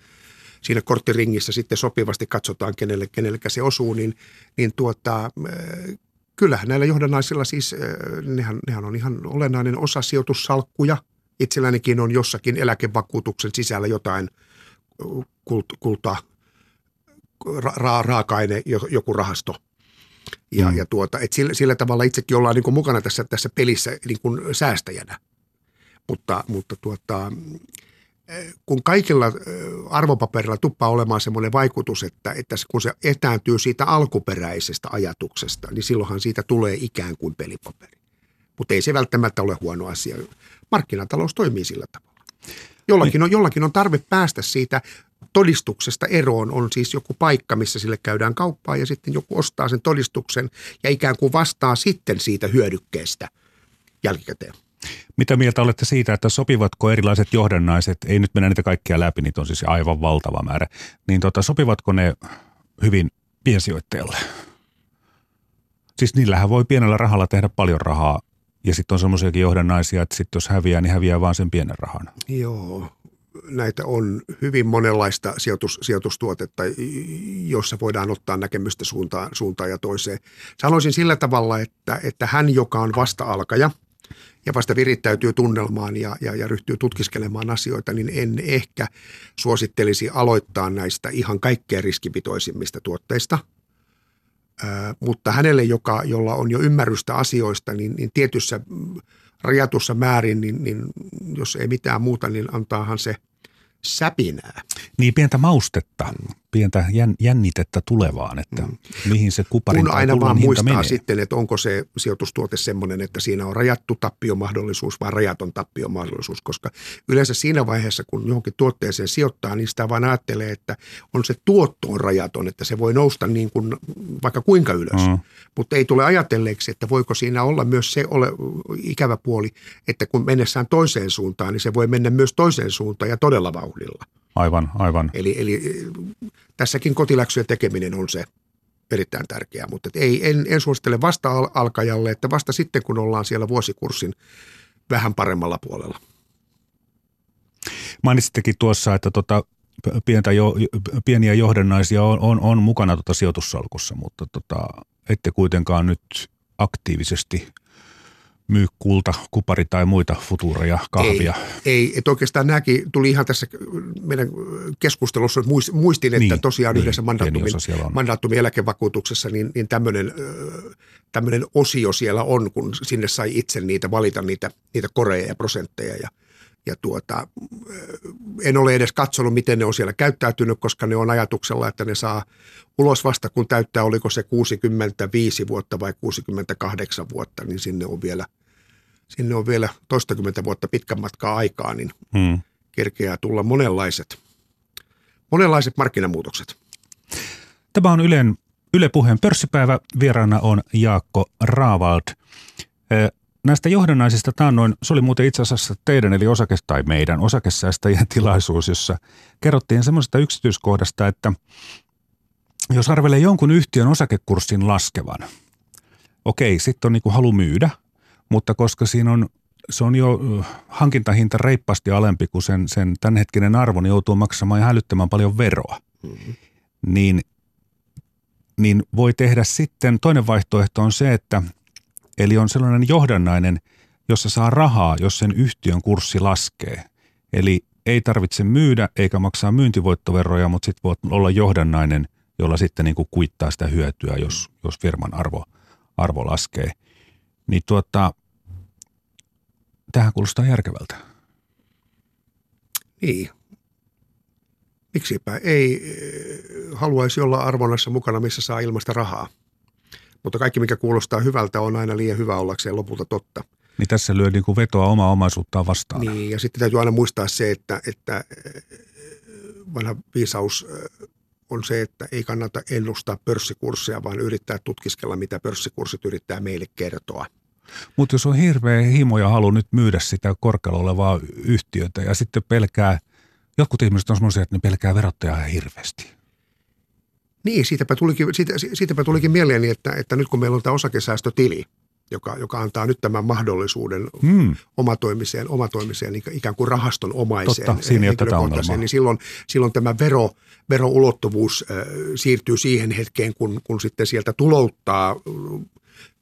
siinä korttiringissä sitten sopivasti katsotaan, kenelle, kenelle se osuu, niin, niin tuota, kyllähän näillä johdannaisilla siis, nehän, nehän on ihan olennainen osa sijoitussalkkuja. Itsellänikin on jossakin eläkevakuutuksen sisällä jotain kult, kulta, ra, raaka-aine, joku rahasto – ja, mm. ja tuota, et sillä, sillä, tavalla itsekin ollaan niin kuin mukana tässä, tässä pelissä niin kuin säästäjänä. Mutta, mutta tuota, kun kaikilla arvopaperilla tuppaa olemaan semmoinen vaikutus, että, että kun se etääntyy siitä alkuperäisestä ajatuksesta, niin silloinhan siitä tulee ikään kuin pelipaperi. Mutta ei se välttämättä ole huono asia. Markkinatalous toimii sillä tavalla. Jollakin on, jollakin on tarve päästä siitä todistuksesta eroon on siis joku paikka, missä sille käydään kauppaa ja sitten joku ostaa sen todistuksen ja ikään kuin vastaa sitten siitä hyödykkeestä jälkikäteen. Mitä mieltä olette siitä, että sopivatko erilaiset johdannaiset, ei nyt mennä niitä kaikkia läpi, niitä on siis aivan valtava määrä, niin tota, sopivatko ne hyvin piensijoittajalle? Siis niillähän voi pienellä rahalla tehdä paljon rahaa ja sitten on semmoisiakin johdannaisia, että sitten jos häviää, niin häviää vaan sen pienen rahan. Joo, näitä on hyvin monenlaista sijoitus, sijoitustuotetta, jossa voidaan ottaa näkemystä suuntaan, suuntaan ja toiseen. Sanoisin sillä tavalla, että, että hän, joka on vasta-alkaja ja vasta virittäytyy tunnelmaan ja, ja, ja ryhtyy tutkiskelemaan asioita, niin en ehkä suosittelisi aloittaa näistä ihan kaikkein riskipitoisimmista tuotteista – mutta hänelle, joka, jolla on jo ymmärrystä asioista, niin, niin tietyssä rajatussa määrin, niin, niin jos ei mitään muuta, niin antaahan se säpinää. Niin pientä maustetta, pientä jännitettä tulevaan, että mm. mihin se kuparin Kun aina vaan muistaa menee. sitten, että onko se sijoitustuote semmoinen, että siinä on rajattu tappiomahdollisuus vai rajaton tappiomahdollisuus, koska yleensä siinä vaiheessa, kun johonkin tuotteeseen sijoittaa, niin sitä vaan ajattelee, että on se tuotto on rajaton, että se voi nousta niin kuin vaikka kuinka ylös, mm. mutta ei tule ajatelleeksi, että voiko siinä olla myös se ole ikävä puoli, että kun mennessään toiseen suuntaan, niin se voi mennä myös toiseen suuntaan ja todella vauhdilla. Aivan, aivan. Eli, eli tässäkin kotiläksyjen tekeminen on se erittäin tärkeää, mutta ei, en, en suosittele vasta alkajalle, että vasta sitten kun ollaan siellä vuosikurssin vähän paremmalla puolella. Mainitsittekin tuossa, että tota, pientä jo, pieniä johdannaisia on, on, on mukana tota sijoitussalkussa, mutta tota, ette kuitenkaan nyt aktiivisesti myy kulta, kupari tai muita futuureja, kahvia. Ei, ei että oikeastaan nämäkin tuli ihan tässä meidän keskustelussa, muistin, että niin, tosiaan niin, yhdessä mandaattumin, mandaattumin eläkevakuutuksessa niin, niin tämmöinen, tämmöinen osio siellä on, kun sinne sai itse niitä valita niitä, niitä koreja ja prosentteja ja ja tuota, en ole edes katsonut, miten ne on siellä käyttäytynyt, koska ne on ajatuksella, että ne saa ulos vasta, kun täyttää, oliko se 65 vuotta vai 68 vuotta, niin sinne on vielä – sinne on vielä toistakymmentä vuotta pitkän matkaa aikaa, niin hmm. kerkeää tulla monenlaiset, monenlaiset markkinamuutokset. Tämä on Ylen, Yle Puheen pörssipäivä. Vieraana on Jaakko Raavald. Näistä johdannaisista taannoin, se oli muuten itse asiassa teidän eli osake, tai meidän osakesäästäjien tilaisuus, jossa kerrottiin semmoisesta yksityiskohdasta, että jos arvelee jonkun yhtiön osakekurssin laskevan, okei, sitten on niin kuin halu myydä – mutta koska siinä on, se on jo hankintahinta reippaasti alempi kuin sen, sen tämänhetkinen arvo, niin joutuu maksamaan ja hälyttämään paljon veroa. Mm-hmm. Niin, niin voi tehdä sitten, toinen vaihtoehto on se, että eli on sellainen johdannainen, jossa saa rahaa, jos sen yhtiön kurssi laskee. Eli ei tarvitse myydä eikä maksaa myyntivoittoveroja, mutta sitten voi olla johdannainen, jolla sitten niin kuin kuittaa sitä hyötyä, jos, jos firman arvo, arvo laskee – niin tuota, tähän kuulostaa järkevältä. Niin. Miksipä ei eh, haluaisi olla arvonnassa mukana, missä saa ilmasta rahaa. Mutta kaikki, mikä kuulostaa hyvältä, on aina liian hyvä ollakseen lopulta totta. Niin tässä lyö niin kuin vetoa omaa omaisuuttaan vastaan. Niin, ja sitten täytyy aina muistaa se, että, että eh, vanha viisaus eh, on se, että ei kannata ennustaa pörssikursseja, vaan yrittää tutkiskella, mitä pörssikurssit yrittää meille kertoa. Mutta jos on hirveä himo ja halu nyt myydä sitä korkealla olevaa yhtiötä ja sitten pelkää, jotkut ihmiset on sellaisia, että ne pelkää verottajaa hirveästi. Niin, siitäpä tulikin, siitä, siitäpä tulikin mieleeni, että, että nyt kun meillä on tämä osakesäästötili, joka, joka antaa nyt tämän mahdollisuuden hmm. omatoimiseen, omatoimiseen ikään kuin rahaston omaiseen Totta, siinä niin silloin, silloin tämä vero, veroulottuvuus äh, siirtyy siihen hetkeen, kun, kun sitten sieltä tulouttaa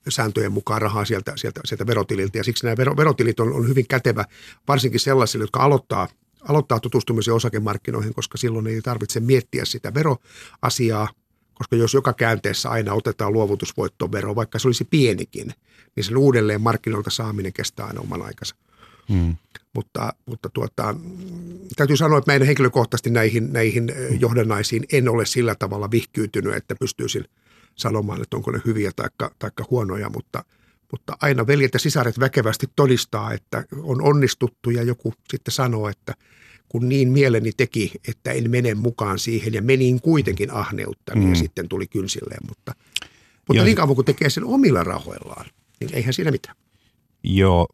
sääntöjen mukaan rahaa sieltä, sieltä, sieltä verotililtä. Ja siksi nämä vero, verotilit on, on hyvin kätevä, varsinkin sellaisille, jotka aloittaa, aloittaa tutustumisen osakemarkkinoihin, koska silloin ei tarvitse miettiä sitä veroasiaa, koska jos joka käänteessä aina otetaan luovutusvoittovero, vaikka se olisi pienikin, niin sen uudelleen markkinoilta saaminen kestää aina oman aikansa. Hmm. Mutta, mutta tuota, täytyy sanoa, että mä en henkilökohtaisesti näihin, näihin johdannaisiin en ole sillä tavalla vihkyytynyt, että pystyisin – sanomaan, että onko ne hyviä tai huonoja, mutta, mutta aina veljet ja sisaret väkevästi todistaa, että on onnistuttu ja joku sitten sanoo, että kun niin mieleni teki, että en mene mukaan siihen ja menin kuitenkin ahneutta, niin mm. ja sitten tuli kynsilleen. Mutta, mutta niin kauan kun tekee sen omilla rahoillaan, niin eihän siinä mitään. Joo,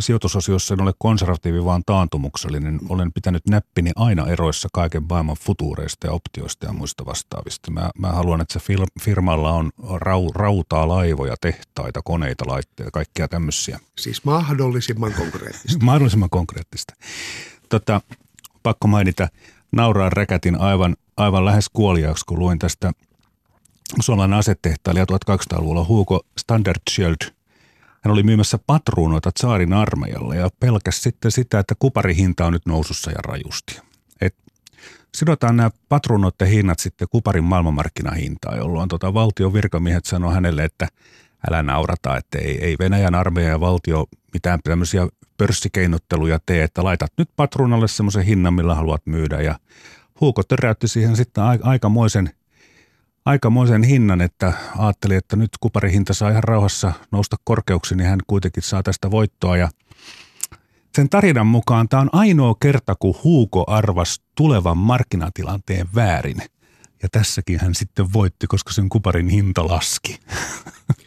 sijoitusosiossa en ole konservatiivi, vaan taantumuksellinen. Olen pitänyt näppini aina eroissa kaiken maailman futuureista ja optioista ja muista vastaavista. Mä, mä haluan, että se firmalla on rau, rautaa, laivoja, tehtaita, koneita, laitteita, kaikkia tämmöisiä. Siis mahdollisimman konkreettista. mahdollisimman konkreettista. Tota, pakko mainita, nauraa räkätin aivan, aivan lähes kuoliaaksi, kun luin tästä suomalainen asetehtailija 1200-luvulla Hugo Standard hän oli myymässä patruunoita Tsaarin armeijalle ja pelkäsi sitten sitä, että kuparihinta on nyt nousussa ja rajusti. Et sidotaan nämä patruunoiden hinnat sitten kuparin maailmanmarkkinahintaan, jolloin tota valtion virkamiehet sanoi hänelle, että älä naurata, että ei, ei Venäjän armeija ja valtio mitään tämmöisiä pörssikeinotteluja tee, että laitat nyt patruunalle semmoisen hinnan, millä haluat myydä. Ja Huuko töräytti siihen sitten aikamoisen – aikamoisen hinnan, että ajatteli, että nyt kuparihinta saa ihan rauhassa nousta korkeuksiin, niin hän kuitenkin saa tästä voittoa. Ja sen tarinan mukaan tämä on ainoa kerta, kun Huuko arvas tulevan markkinatilanteen väärin. Ja tässäkin hän sitten voitti, koska sen kuparin hinta laski.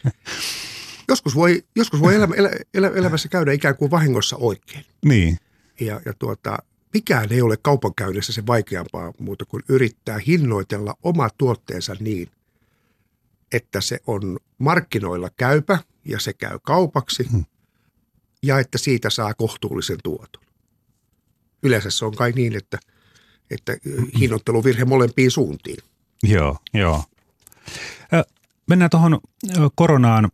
Joskus voi, joskus voi elämä, elä, elä, elämässä käydä ikään kuin vahingossa oikein. Niin. Ja, ja tuota, mikään ei ole kaupankäynnissä se vaikeampaa muuta kuin yrittää hinnoitella oma tuotteensa niin, että se on markkinoilla käypä ja se käy kaupaksi hmm. ja että siitä saa kohtuullisen tuoton. Yleensä se on kai niin, että, että hinnoitteluvirhe molempiin suuntiin. Joo, joo. Mennään tuohon koronaan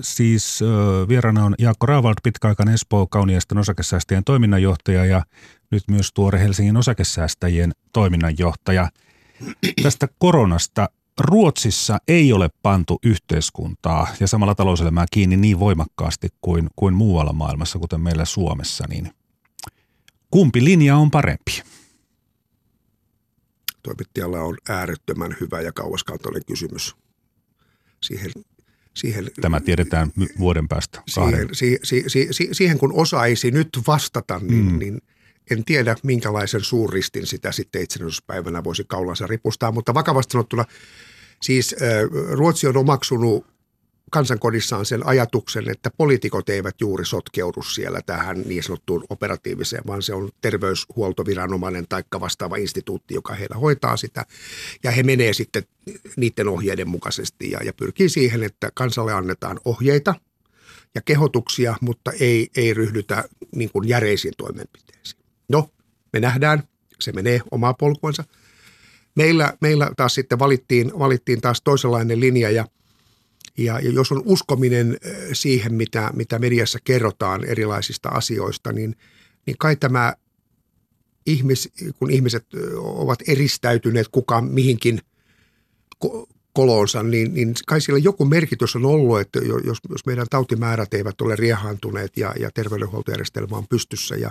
siis vieraana on Jaakko Raavald, pitkäaikainen Espoo Kauniaisten osakesäästäjien toiminnanjohtaja ja nyt myös tuore Helsingin osakesäästäjien toiminnanjohtaja. Tästä koronasta Ruotsissa ei ole pantu yhteiskuntaa ja samalla talouselämää kiinni niin voimakkaasti kuin, kuin muualla maailmassa, kuten meillä Suomessa, niin kumpi linja on parempi? Toimittajalla on äärettömän hyvä ja kauaskantoinen kysymys. Siihen siihen, Tämä tiedetään vuoden päästä. Siihen, si, si, si, si, siihen kun osaisi nyt vastata, niin, mm. niin en tiedä minkälaisen suurristin sitä sitten itsenäisyyspäivänä voisi kaulansa ripustaa, mutta vakavasti sanottuna siis Ruotsi on omaksunut kansankodissaan sen ajatuksen, että poliitikot eivät juuri sotkeudu siellä tähän niin sanottuun operatiiviseen, vaan se on terveyshuoltoviranomainen tai vastaava instituutti, joka heillä hoitaa sitä. Ja he menee sitten niiden ohjeiden mukaisesti ja, ja pyrkii siihen, että kansalle annetaan ohjeita ja kehotuksia, mutta ei, ei ryhdytä niin kuin järeisiin toimenpiteisiin. No, me nähdään, se menee omaa polkuansa. Meillä, meillä taas sitten valittiin, valittiin taas toisenlainen linja ja – ja, ja jos on uskominen siihen, mitä, mitä mediassa kerrotaan erilaisista asioista, niin, niin kai tämä ihmis, kun ihmiset ovat eristäytyneet kukaan mihinkin kolonsa, niin, niin kai sillä joku merkitys on ollut, että jos, jos meidän tautimäärät eivät ole riehaantuneet ja, ja terveydenhuoltojärjestelmä on pystyssä ja,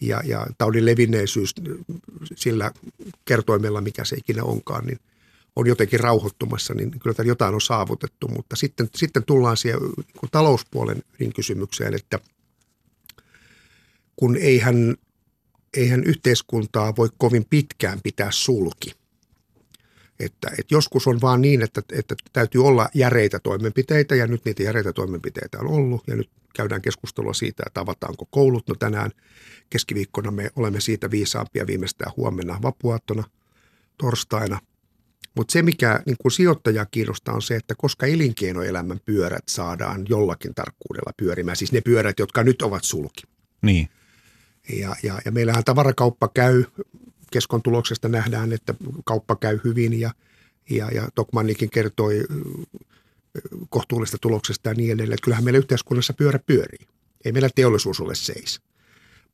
ja, ja taudin levinneisyys sillä kertoimella, mikä se ikinä onkaan, niin on jotenkin rauhoittumassa, niin kyllä täällä jotain on saavutettu. Mutta sitten, sitten tullaan siihen niin talouspuolen kysymykseen, että kun eihän, eihän yhteiskuntaa voi kovin pitkään pitää sulki. Että, että joskus on vaan niin, että, että täytyy olla järeitä toimenpiteitä ja nyt niitä järeitä toimenpiteitä on ollut ja nyt käydään keskustelua siitä, että avataanko koulut. No tänään keskiviikkona me olemme siitä viisaampia viimeistään huomenna vapuaattona torstaina. Mutta se, mikä niin kuin sijoittaja kiinnostaa, on se, että koska elinkeinoelämän pyörät saadaan jollakin tarkkuudella pyörimään, siis ne pyörät, jotka nyt ovat sulki. Niin. Ja, ja, ja meillähän tavarakauppa käy, keskon tuloksesta nähdään, että kauppa käy hyvin ja, ja, ja Tokmannikin kertoi kohtuullista tuloksesta ja niin edelleen. Kyllähän meillä yhteiskunnassa pyörä pyörii. Ei meillä teollisuus ole seis.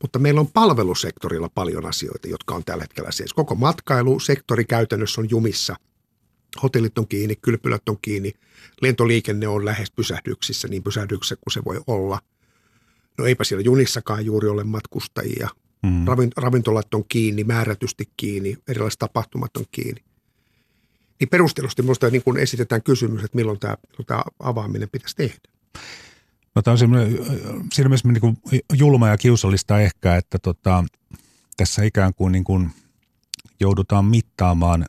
Mutta meillä on palvelusektorilla paljon asioita, jotka on tällä hetkellä seis. Koko matkailusektori käytännössä on jumissa. Hotellit on kiinni, kylpylät on kiinni, lentoliikenne on lähes pysähdyksissä, niin pysähdyksissä kuin se voi olla. No eipä siellä junissakaan juuri ole matkustajia. Mm. Ravintolat on kiinni, määrätysti kiinni, erilaiset tapahtumat on kiinni niin perustelusti minusta niin kun esitetään kysymys, että milloin tämä, milloin tämä avaaminen pitäisi tehdä. No tämä on siinä mielessä niin kuin julma ja kiusallista ehkä, että tota, tässä ikään kuin, niin kuin joudutaan mittaamaan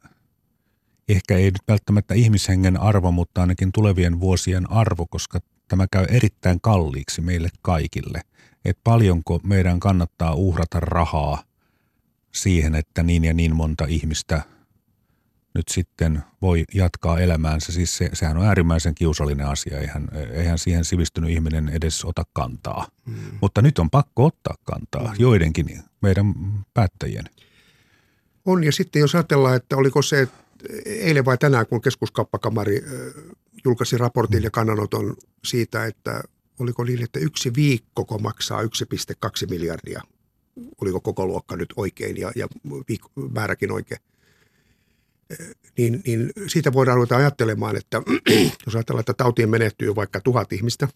ehkä ei nyt välttämättä ihmishengen arvo, mutta ainakin tulevien vuosien arvo, koska tämä käy erittäin kalliiksi meille kaikille. Että paljonko meidän kannattaa uhrata rahaa siihen, että niin ja niin monta ihmistä – nyt sitten voi jatkaa elämäänsä. Siis se, sehän on äärimmäisen kiusallinen asia. Eihän, eihän siihen sivistynyt ihminen edes ota kantaa. Hmm. Mutta nyt on pakko ottaa kantaa hmm. joidenkin meidän päättäjien. On ja sitten jos ajatellaan, että oliko se eilen vai tänään, kun keskuskauppakamari julkaisi raportin hmm. ja kannanoton siitä, että oliko niin, että yksi viikko maksaa 1,2 miljardia. Oliko koko luokka nyt oikein ja, ja määräkin oikein niin, niin siitä voidaan ruveta ajattelemaan, että jos ajatellaan, että tautiin menehtyy vaikka tuhat ihmistä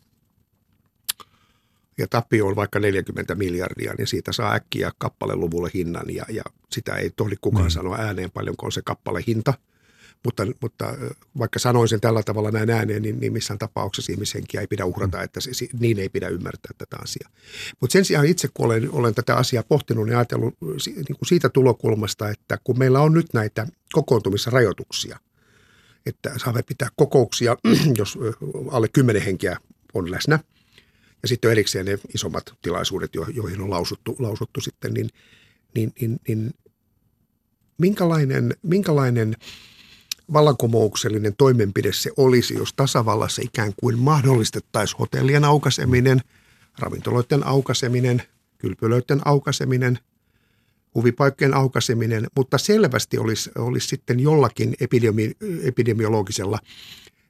ja tappio on vaikka 40 miljardia, niin siitä saa äkkiä kappaleluvulle hinnan ja, ja sitä ei tohdi kukaan mm. sanoa ääneen paljonko on se kappale hinta – mutta, mutta vaikka sanoin sen tällä tavalla näin ääneen, niin, niin missään tapauksessa ihmishenkiä ei pidä uhrata, että se, niin ei pidä ymmärtää tätä asiaa. Mutta sen sijaan itse, kun olen, olen tätä asiaa pohtinut, niin ajatellut niin kuin siitä tulokulmasta, että kun meillä on nyt näitä kokoontumisrajoituksia, että saamme pitää kokouksia, jos alle kymmenen henkeä on läsnä, ja sitten on erikseen ne isommat tilaisuudet, joihin on lausuttu, lausuttu sitten, niin, niin, niin, niin minkälainen, minkälainen – vallankumouksellinen toimenpide se olisi, jos tasavallassa ikään kuin mahdollistettaisiin hotellien aukaseminen, ravintoloiden aukaseminen, kylpylöiden aukaseminen, huvipaikkojen aukaseminen, mutta selvästi olisi, olisi sitten jollakin epidemi, epidemiologisella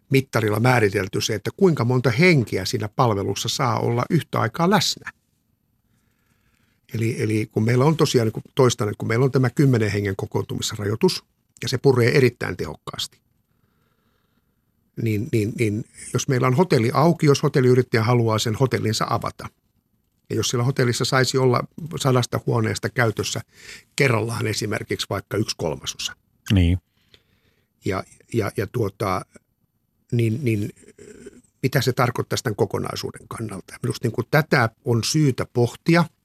mittarilla määritelty se, että kuinka monta henkeä siinä palvelussa saa olla yhtä aikaa läsnä. Eli, eli kun meillä on tosiaan, niin toistan, kun meillä on tämä kymmenen hengen kokoontumisrajoitus – ja se puree erittäin tehokkaasti. Niin, niin, niin jos meillä on hotelli auki, jos hotelliyrittäjä haluaa sen hotellinsa avata, ja jos sillä hotellissa saisi olla sadasta huoneesta käytössä kerrallaan esimerkiksi vaikka yksi kolmasosa. Niin. Ja, ja, ja tuota, niin, niin mitä se tarkoittaa tämän kokonaisuuden kannalta. Minusta niin kuin tätä on syytä pohtia –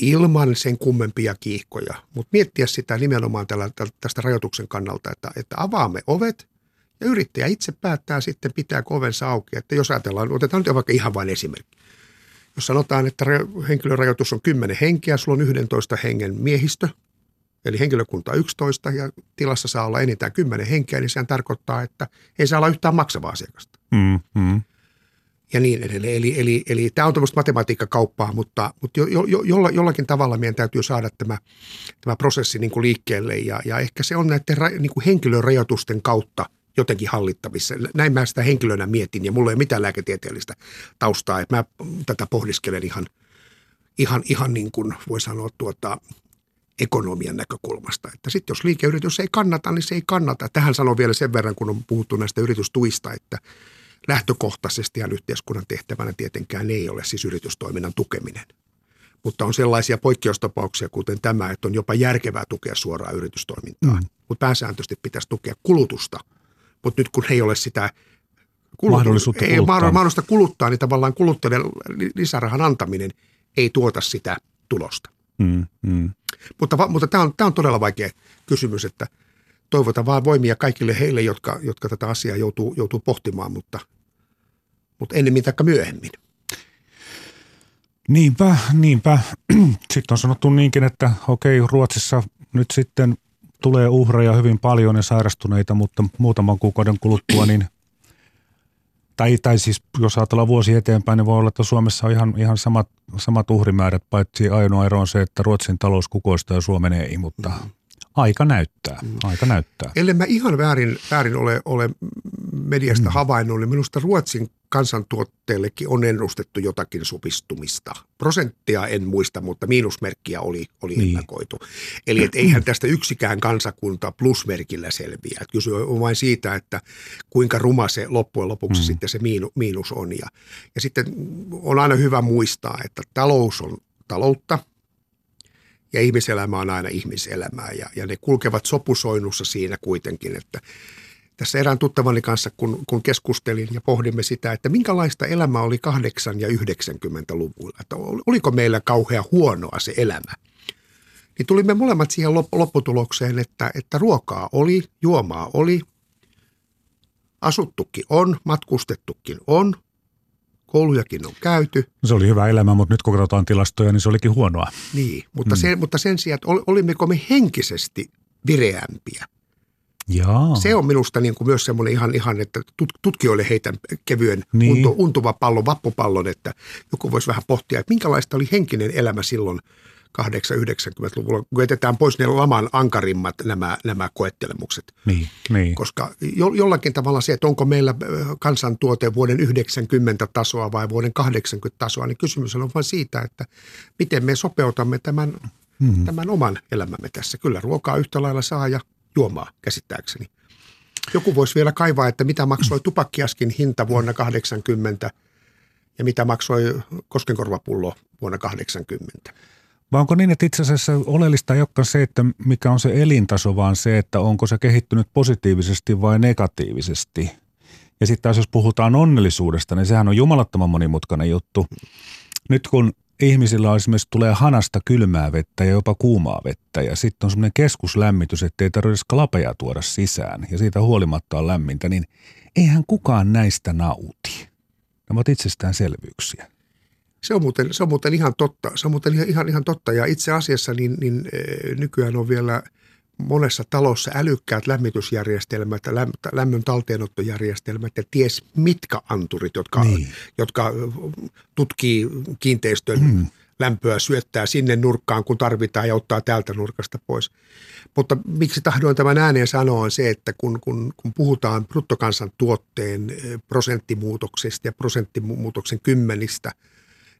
ilman sen kummempia kiihkoja, mutta miettiä sitä nimenomaan tällä, tästä rajoituksen kannalta, että, että avaamme ovet ja yrittäjä itse päättää sitten pitää ovensa auki. Että jos ajatellaan, otetaan nyt vaikka ihan vain esimerkki. Jos sanotaan, että henkilörajoitus on 10 henkeä, sulla on 11 hengen miehistö, eli henkilökunta 11 ja tilassa saa olla enintään 10 henkeä, niin sehän tarkoittaa, että ei saa olla yhtään maksavaa asiakasta. Mm, mm ja niin edelleen. Eli, eli, eli tämä on tämmöistä matematiikkakauppaa, mutta, mutta jo, jo, jolla, jollakin tavalla meidän täytyy saada tämä, tämä prosessi niin kuin liikkeelle ja, ja ehkä se on näiden niin kuin henkilörajoitusten kautta jotenkin hallittavissa. Näin mä sitä henkilönä mietin ja mulla ei ole mitään lääketieteellistä taustaa, että mä tätä pohdiskelen ihan, ihan, ihan niin kuin voi sanoa tuota, ekonomian näkökulmasta. Että sitten jos liikeyritys ei kannata, niin se ei kannata. Tähän sanon vielä sen verran, kun on puhuttu näistä yritystuista, että – lähtökohtaisesti ja yhteiskunnan tehtävänä tietenkään ei ole siis yritystoiminnan tukeminen. Mutta on sellaisia poikkeustapauksia, kuten tämä, että on jopa järkevää tukea suoraa yritystoimintaa. Mm. mutta pääsääntöisesti pitäisi tukea kulutusta. Mutta nyt kun ei ole sitä kulut- Mahdollisuutta ei kuluttaa. mahdoll- mahdollista kuluttaa, niin tavallaan kuluttajille li- lisärahan antaminen ei tuota sitä tulosta. Mm, mm. Mutta, mutta tämä on, tämä on todella vaikea kysymys, että toivotan vaan voimia kaikille heille, jotka, jotka tätä asiaa joutuu, joutuu pohtimaan, mutta, mutta ennemmin tai myöhemmin. Niinpä, niinpä. Sitten on sanottu niinkin, että okei, Ruotsissa nyt sitten tulee uhreja hyvin paljon ja sairastuneita, mutta muutaman kuukauden kuluttua niin tai, tai siis jos ajatellaan vuosi eteenpäin, niin voi olla, että Suomessa on ihan, ihan samat, samat uhrimäärät, paitsi ainoa ero on se, että Ruotsin talous kukoistaa ja Suomen ei, mutta aika näyttää, aika näyttää. Ellei mä ihan väärin, väärin ole, ole mediasta mm. havainnut, niin minusta Ruotsin kansantuotteellekin on ennustettu jotakin supistumista. Prosenttia en muista, mutta miinusmerkkiä oli, oli Niin. ennakoitu. Eli et eihän tästä yksikään kansakunta plusmerkillä selviä. Et Kyse on vain siitä, että kuinka ruma se loppujen lopuksi mm. sitten se miinu, miinus on. Ja, ja sitten on aina hyvä muistaa, että talous on taloutta ja ihmiselämä on aina ihmiselämää ja, ja ne kulkevat sopusoinnussa siinä kuitenkin, että tässä erään tuttavani kanssa, kun, kun keskustelin ja pohdimme sitä, että minkälaista elämä oli 8- ja 90-luvulla, että ol- oliko meillä kauhean huonoa se elämä. Niin tulimme molemmat siihen lop- lopputulokseen, että, että ruokaa oli, juomaa oli, asuttukin on, matkustettukin on, koulujakin on käyty – Se oli hyvä elämä, mutta nyt kun katsotaan tilastoja, niin se olikin huonoa. niin, mutta, mm. sen, mutta sen sijaan, että ol- olimmeko me henkisesti vireämpiä. Jaa. Se on minusta niin kuin myös semmoinen ihan, ihan, että tut- tutkijoille heitän kevyen Niin. untu, untuva pallon, vappupallon, että joku voisi vähän pohtia, että minkälaista oli henkinen elämä silloin 8-90-luvulla, kun jätetään pois ne laman ankarimmat nämä, nämä koettelemukset. Niin, niin. Koska jo, jollakin tavalla se, että onko meillä ö, kansantuote vuoden 90 tasoa vai vuoden 80 tasoa, niin kysymys on vain siitä, että miten me sopeutamme tämän, Mm. tämän oman elämämme tässä. Kyllä ruokaa yhtä lailla saa ja juomaa käsittääkseni. Joku voisi vielä kaivaa, että mitä maksoi tupakkiaskin hinta vuonna 80 ja mitä maksoi koskenkorvapullo vuonna 80. Vai onko niin, että itse asiassa oleellista ei olekaan se, että mikä on se elintaso, vaan se, että onko se kehittynyt positiivisesti vai negatiivisesti. Ja sitten taas jos puhutaan onnellisuudesta, niin sehän on jumalattoman monimutkainen juttu. Nyt kun ihmisillä on esimerkiksi tulee hanasta kylmää vettä ja jopa kuumaa vettä ja sitten on semmoinen keskuslämmitys, että ei tarvitse klapeja tuoda sisään ja siitä huolimatta on lämmintä, niin eihän kukaan näistä nauti. Ne ovat itsestäänselvyyksiä. Se on muuten, se on muuten ihan totta. Se on muuten ihan, ihan, ihan totta. Ja itse asiassa niin, niin eh, nykyään on vielä monessa talossa älykkäät lämmitysjärjestelmät, lämmön talteenottojärjestelmät ja ties mitkä anturit, jotka, Niin. jotka tutkii kiinteistön mm. lämpöä, syöttää sinne nurkkaan, kun tarvitaan ja ottaa täältä nurkasta pois. Mutta miksi tahdoin tämän ääneen sanoa on se, että kun, kun, kun puhutaan bruttokansantuotteen prosenttimuutoksesta ja prosenttimuutoksen kymmenistä,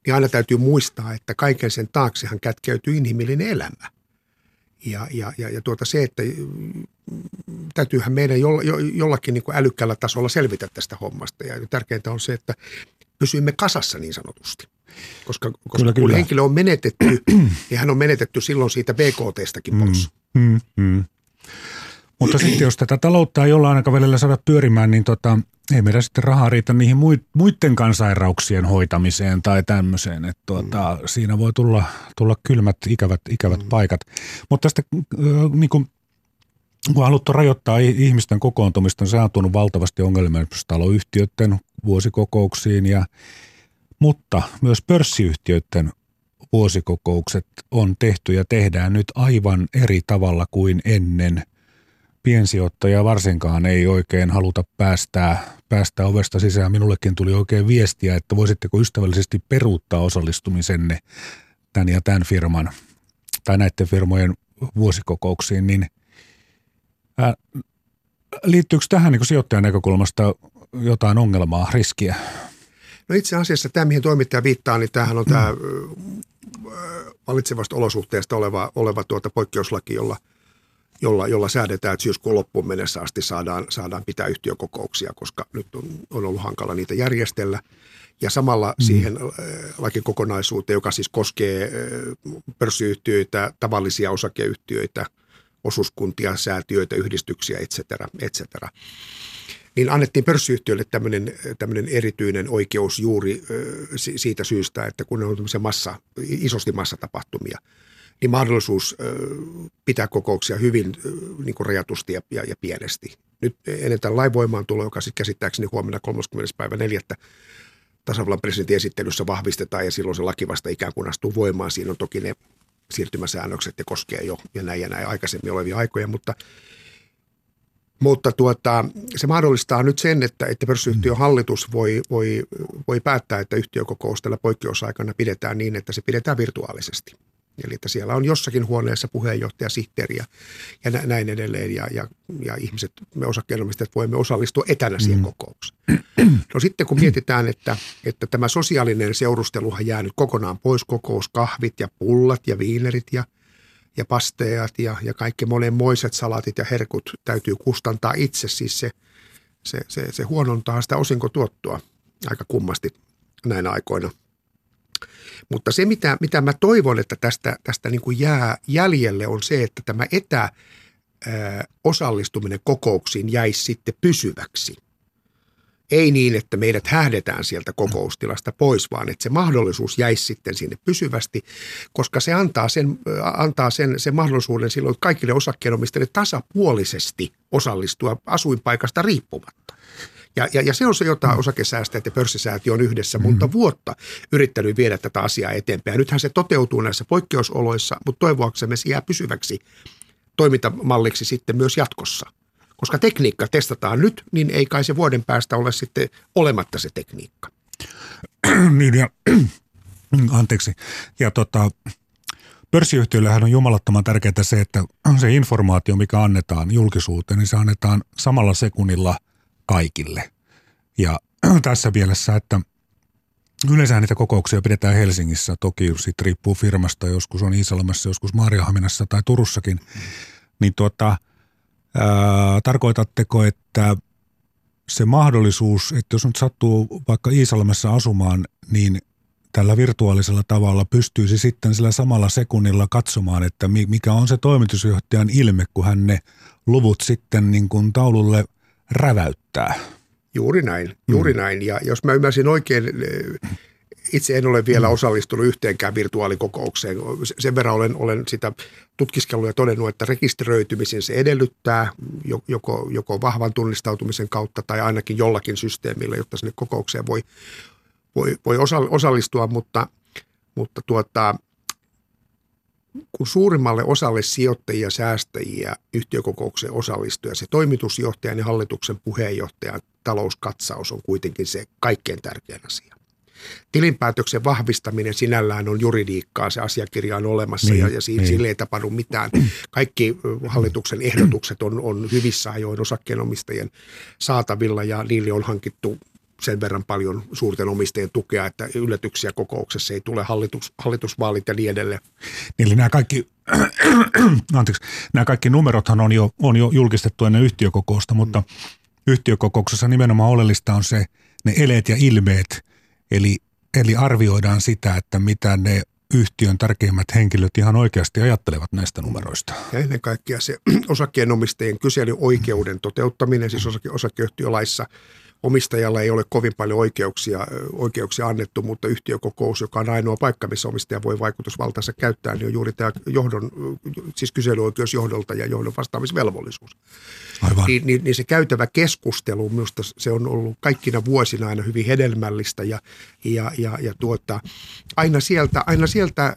niin aina täytyy muistaa, että kaiken sen taaksehan kätkeytyy inhimillinen elämä. Ja, ja, ja, ja tuota se, että mm, täytyyhän meidän jolla, jo, jollakin niin kuin älykkäällä tasolla selvitä tästä hommasta. Ja tärkeintä on se, että pysymme kasassa niin sanotusti. Koska, koska Kyllä, kun kyllä. henkilö on menetetty, niin hän on menetetty silloin siitä BKTstäkin pois. Mm, mm. Mutta sitten jos tätä taloutta ei jollain aikavälillä saada pyörimään, niin tota, ei meidän sitten rahaa riitä niihin mui- muiden kansairauksien hoitamiseen tai tämmöiseen. Että tuota, mm. Siinä voi tulla, tulla kylmät, ikävät, ikävät mm. paikat. Mutta tästä niin kuin, kun on haluttu rajoittaa ihmisten kokoontumista, niin se on tuonut valtavasti ongelmia taloyhtiöiden vuosikokouksiin, ja, mutta myös pörssiyhtiöiden vuosikokoukset on tehty ja tehdään nyt aivan eri tavalla kuin ennen. Piensijoittaja varsinkaan ei oikein haluta päästää, päästää ovesta sisään. Minullekin tuli oikein viestiä, että voisitteko ystävällisesti peruuttaa osallistumisenne tämän ja tämän firman tai näiden firmojen vuosikokouksiin, niin ää, liittyykö tähän niin sijoittajan näkökulmasta jotain ongelmaa, riskiä? No itse asiassa tämä, mihin toimittaja viittaa, niin tämähän on tämä valitsevasta olosuhteesta oleva, oleva tuota poikkeuslaki, jolla, jolla, jolla säädetään, että syyskuun loppuun mennessä asti saadaan, saadaan pitää yhtiökokouksia, koska nyt on, on ollut hankala niitä järjestellä. Ja samalla mm. siihen äh, lakikokonaisuuteen, joka siis koskee äh, pörssiyhtiöitä, tavallisia osakeyhtiöitä, osuuskuntia, säätiöitä, yhdistyksiä, et cetera, et cetera. Niin annettiin pörssiyhtiöille tämmöinen, tämmöinen erityinen oikeus juuri siitä syystä, että kun on massa, isosti massatapahtumia, niin mahdollisuus pitää kokouksia hyvin niin kuin rajatusti ja, ja, ja pienesti. Nyt ennen tämän lain voimaantulo, joka sitten käsittääkseni huomenna 30. päivä 4 tasavallan presidentin esittelyssä vahvistetaan ja silloin se laki vasta ikään kuin astuu voimaan. Siinä on toki ne siirtymäsäännökset ja koskee jo ja näin ja näin aikaisemmin olevia aikoja, mutta, mutta tuota, se mahdollistaa nyt sen, että, että pörssiyhtiön mm. hallitus voi, voi, voi päättää, että yhtiökokous tällä poikkeusaikana pidetään niin, että se pidetään virtuaalisesti. Eli että siellä on jossakin huoneessa puheenjohtaja, sihteeri ja, ja näin edelleen. Ja, ja, ja ihmiset, me osakkeenomistajat voimme osallistua etänä siihen mm. kokoukseen. No sitten kun mietitään, että, että tämä sosiaalinen seurusteluhan jää nyt kokonaan pois, kokous, kahvit ja pullat ja viinerit ja, ja pasteat ja, ja kaikki monenmoiset salatit ja herkut täytyy kustantaa itse. Siis se, se, se, se huonontaa sitä osinkotuottoa aika kummasti näinä aikoina – mutta se, mitä, mitä mä toivon, että tästä, tästä niin kuin jää jäljelle, on se, että tämä etä osallistuminen kokouksiin jäisi sitten pysyväksi. Ei niin, että meidät hähdetään sieltä kokoustilasta pois, vaan että se mahdollisuus jäisi sitten sinne pysyvästi, koska se antaa sen, antaa sen, sen mahdollisuuden silloin kaikille osakkeenomistajille tasapuolisesti osallistua asuinpaikasta riippumatta. Ja, ja, ja se on se, jota mm. osakesäästäjät ja pörssisäätiö on yhdessä monta mm. vuotta yrittänyt viedä tätä asiaa eteenpäin. Ja nythän se toteutuu näissä poikkeusoloissa, mutta toivoaksemme se jää pysyväksi toimintamalliksi sitten myös jatkossa. Koska tekniikka testataan nyt, niin ei kai se vuoden päästä ole sitten olematta se tekniikka. niin ja, anteeksi. Ja tota, pörssiyhtiöillähän on jumalattoman tärkeää se, että se informaatio, mikä annetaan julkisuuteen, niin se annetaan samalla sekunnilla – kaikille. Ja tässä mielessä, että yleensä niitä kokouksia pidetään Helsingissä, toki sitten riippuu firmasta, joskus on Iisalmassa, joskus Maariahaminassa tai Turussakin, mm. niin tuota, ää, tarkoitatteko, että se mahdollisuus, että jos nyt sattuu vaikka Iisalmessa asumaan, niin tällä virtuaalisella tavalla pystyisi sitten sillä samalla sekunnilla katsomaan, että mikä on se toimitusjohtajan ilme, kun hän ne luvut sitten niin kuin taululle – räväyttää. Juuri näin, juuri mm. näin. Ja jos mä ymmärsin oikein, eh, itse en ole vielä mm. osallistunut yhteenkään virtuaalikokoukseen. Sen verran olen, olen sitä tutkiskellut ja todennut, että rekisteröitymisen se edellyttää joko, joko vahvan tunnistautumisen kautta tai ainakin jollakin systeemillä, jotta sinne kokoukseen voi, voi, voi osallistua, mutta, mutta tuota, kun suurimmalle osalle sijoittajia, säästäjiä, yhtiökokoukseen osallistuja, se toimitusjohtajan ja hallituksen puheenjohtajan talouskatsaus on kuitenkin se kaikkein tärkein asia. Tilinpäätöksen vahvistaminen sinällään on juridiikkaa, se asiakirja on olemassa niin, ja, ja niin. sille ei tapahdu mitään. Kaikki hallituksen ehdotukset on, on hyvissä ajoin osakkeenomistajien saatavilla ja niille on hankittu sen verran paljon suurten omistajien tukea, että yllätyksiä kokouksessa ei tule hallitus, hallitusvaalit ja niin edelleen. Niin, eli nämä kaikki, anteeksi, nämä kaikki numerothan on jo, on jo julkistettu ennen yhtiökokousta, mutta mm. yhtiökokouksessa nimenomaan oleellista on se, ne eleet ja ilmeet, eli, eli arvioidaan sitä, että mitä ne yhtiön tärkeimmät henkilöt ihan oikeasti ajattelevat näistä numeroista. Ja ennen kaikkea se osakkeenomistajien kyselyoikeuden toteuttaminen, siis osake, osakeyhtiölaissa – omistajalla ei ole kovin paljon oikeuksia, oikeuksia annettu, mutta yhtiökokous, joka on ainoa paikka, missä omistaja voi vaikutusvaltaansa käyttää, niin on juuri tämä johdon, siis kyselyoikeus johdolta ja johdon vastaamisvelvollisuus. Aivan. Niin, niin, niin se käytävä keskustelu, minusta se on ollut kaikkina vuosina aina hyvin hedelmällistä ja, ja, ja, ja tuota, aina sieltä, aina sieltä äh,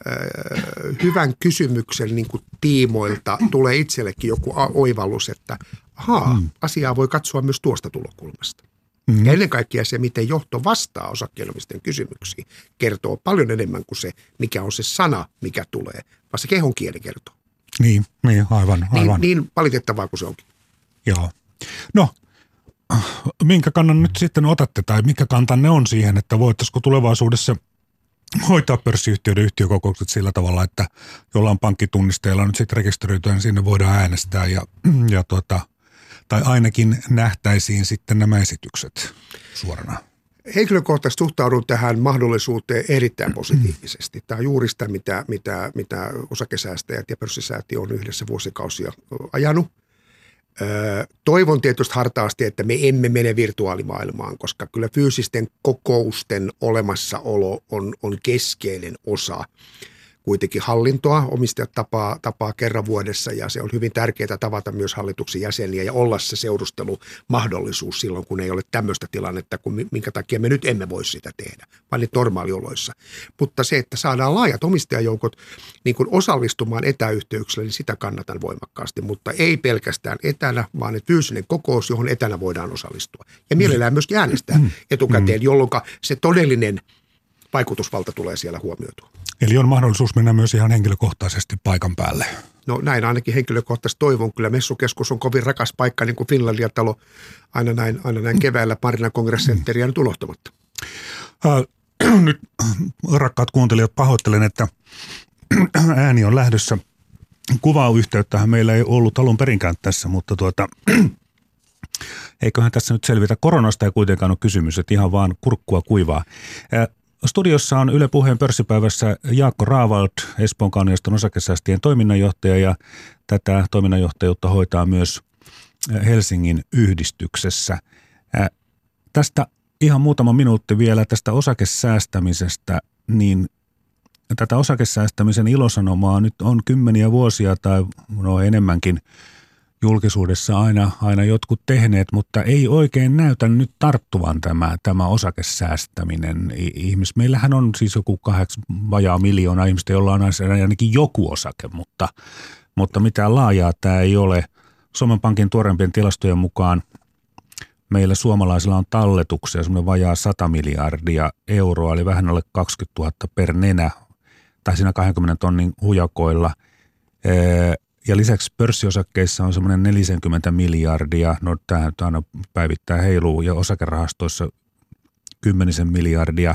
hyvän kysymyksen niin kuin tiimoilta tulee itsellekin joku oivallus, että haa, hmm. asiaa voi katsoa myös tuosta tulokulmasta. Mm. Ja ennen kaikkea se, miten johto vastaa osakkeenomistajien kysymyksiin, kertoo paljon enemmän kuin se, mikä on se sana, mikä tulee, vaan se kehon kieli kertoo. Niin, niin aivan, niin, aivan. Niin, niin valitettavaa kuin se onkin. Joo. No, minkä kannan nyt sitten otatte tai mikä kantanne on siihen, että voitaisiko tulevaisuudessa hoitaa pörssiyhtiöiden yhtiökokoukset sillä tavalla, että jollain pankkitunnisteella nyt sitten rekisteröityä, niin sinne voidaan äänestää ja, ja tuota, tai ainakin nähtäisiin sitten nämä esitykset suorana? Henkilökohtaisesti suhtaudun tähän mahdollisuuteen erittäin positiivisesti. Tämä on juuri sitä, mitä, mitä, mitä osakesäästäjät ja pörssisäätiö on yhdessä vuosikausia ajanut. Toivon tietysti hartaasti, että me emme mene virtuaalimaailmaan, koska kyllä fyysisten kokousten olemassaolo on, on keskeinen osa kuitenkin hallintoa. Omistajat tapaa, tapaa kerran vuodessa ja se on hyvin tärkeää tavata myös hallituksen jäseniä ja olla se seurustelumahdollisuus silloin, kun ei ole tämmöistä tilannetta, kun minkä takia me nyt emme voi sitä tehdä, vaan nyt normaalioloissa. Mutta se, että saadaan laajat omistajajoukot niin kuin osallistumaan etäyhteyksillä, niin sitä kannatan voimakkaasti, mutta ei pelkästään etänä, vaan että fyysinen kokous, johon etänä voidaan osallistua. Ja mielellään myöskin äänestää mm. etukäteen, mm. jolloin se todellinen vaikutusvalta tulee siellä huomioitua. Eli on mahdollisuus mennä myös ihan henkilökohtaisesti paikan päälle. No näin ainakin henkilökohtaisesti toivon. Kyllä messukeskus on kovin rakas paikka, niin kuin Finlandia talo aina näin, aina näin keväällä Marina Congress-centeriä nyt unohtamatta. Äh, nyt rakkaat kuuntelijat, pahoittelen, että ääni on lähdössä. Kuvauyhteyttähän meillä ei ollut alun perinkään tässä, mutta tuota, eiköhän tässä nyt selvitä. Koronasta ei kuitenkaan ole kysymys, että ihan vaan kurkkua kuivaa. Studiossa on Yle Puheen pörssipäivässä Jaakko Raavald, Espoon kauniiston osakesäästien toiminnanjohtaja ja tätä toiminnanjohtajuutta hoitaa myös Helsingin yhdistyksessä. Tästä ihan muutama minuutti vielä tästä osakesäästämisestä, niin tätä osakesäästämisen ilosanomaa nyt on kymmeniä vuosia tai no enemmänkin – julkisuudessa aina, aina jotkut tehneet, mutta ei oikein näytä nyt tarttuvan tämä, tämä osakesäästäminen. Ihmis, meillähän on siis joku kahdeksan vajaa miljoonaa ihmistä, jolla on ainakin joku osake, mutta, mutta mitään laajaa tämä ei ole. Suomen Pankin tuorempien tilastojen mukaan meillä suomalaisilla on talletuksia semmoinen vajaa 100 miljardia euroa, eli vähän alle 20 000 per nenä, tai siinä 20 tonnin hujakoilla – ja lisäksi pörssiosakkeissa on semmoinen 40 miljardia, no tämä aina päivittää heiluu, ja osakerahastoissa kymmenisen miljardia.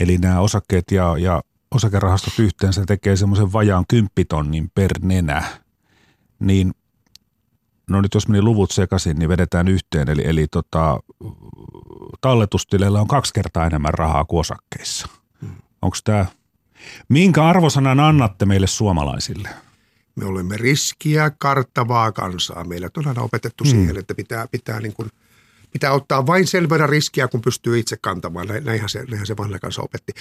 Eli nämä osakkeet ja, ja osakerahastot yhteensä tekee semmoisen vajaan kymppitonnin per nenä. Niin, no nyt jos meni luvut sekaisin, niin vedetään yhteen. Eli, eli tota, talletustileillä on kaksi kertaa enemmän rahaa kuin osakkeissa. Hmm. Onko tämä, minkä arvosanan annatte meille suomalaisille – me olemme riskiä karttavaa kansaa. Meillä on aina opetettu mm. siihen, että pitää, pitää, niin kuin, pitää ottaa vain sen verran riskiä, kun pystyy itse kantamaan. Näinhän se, näinhän se vanha kansa opetti.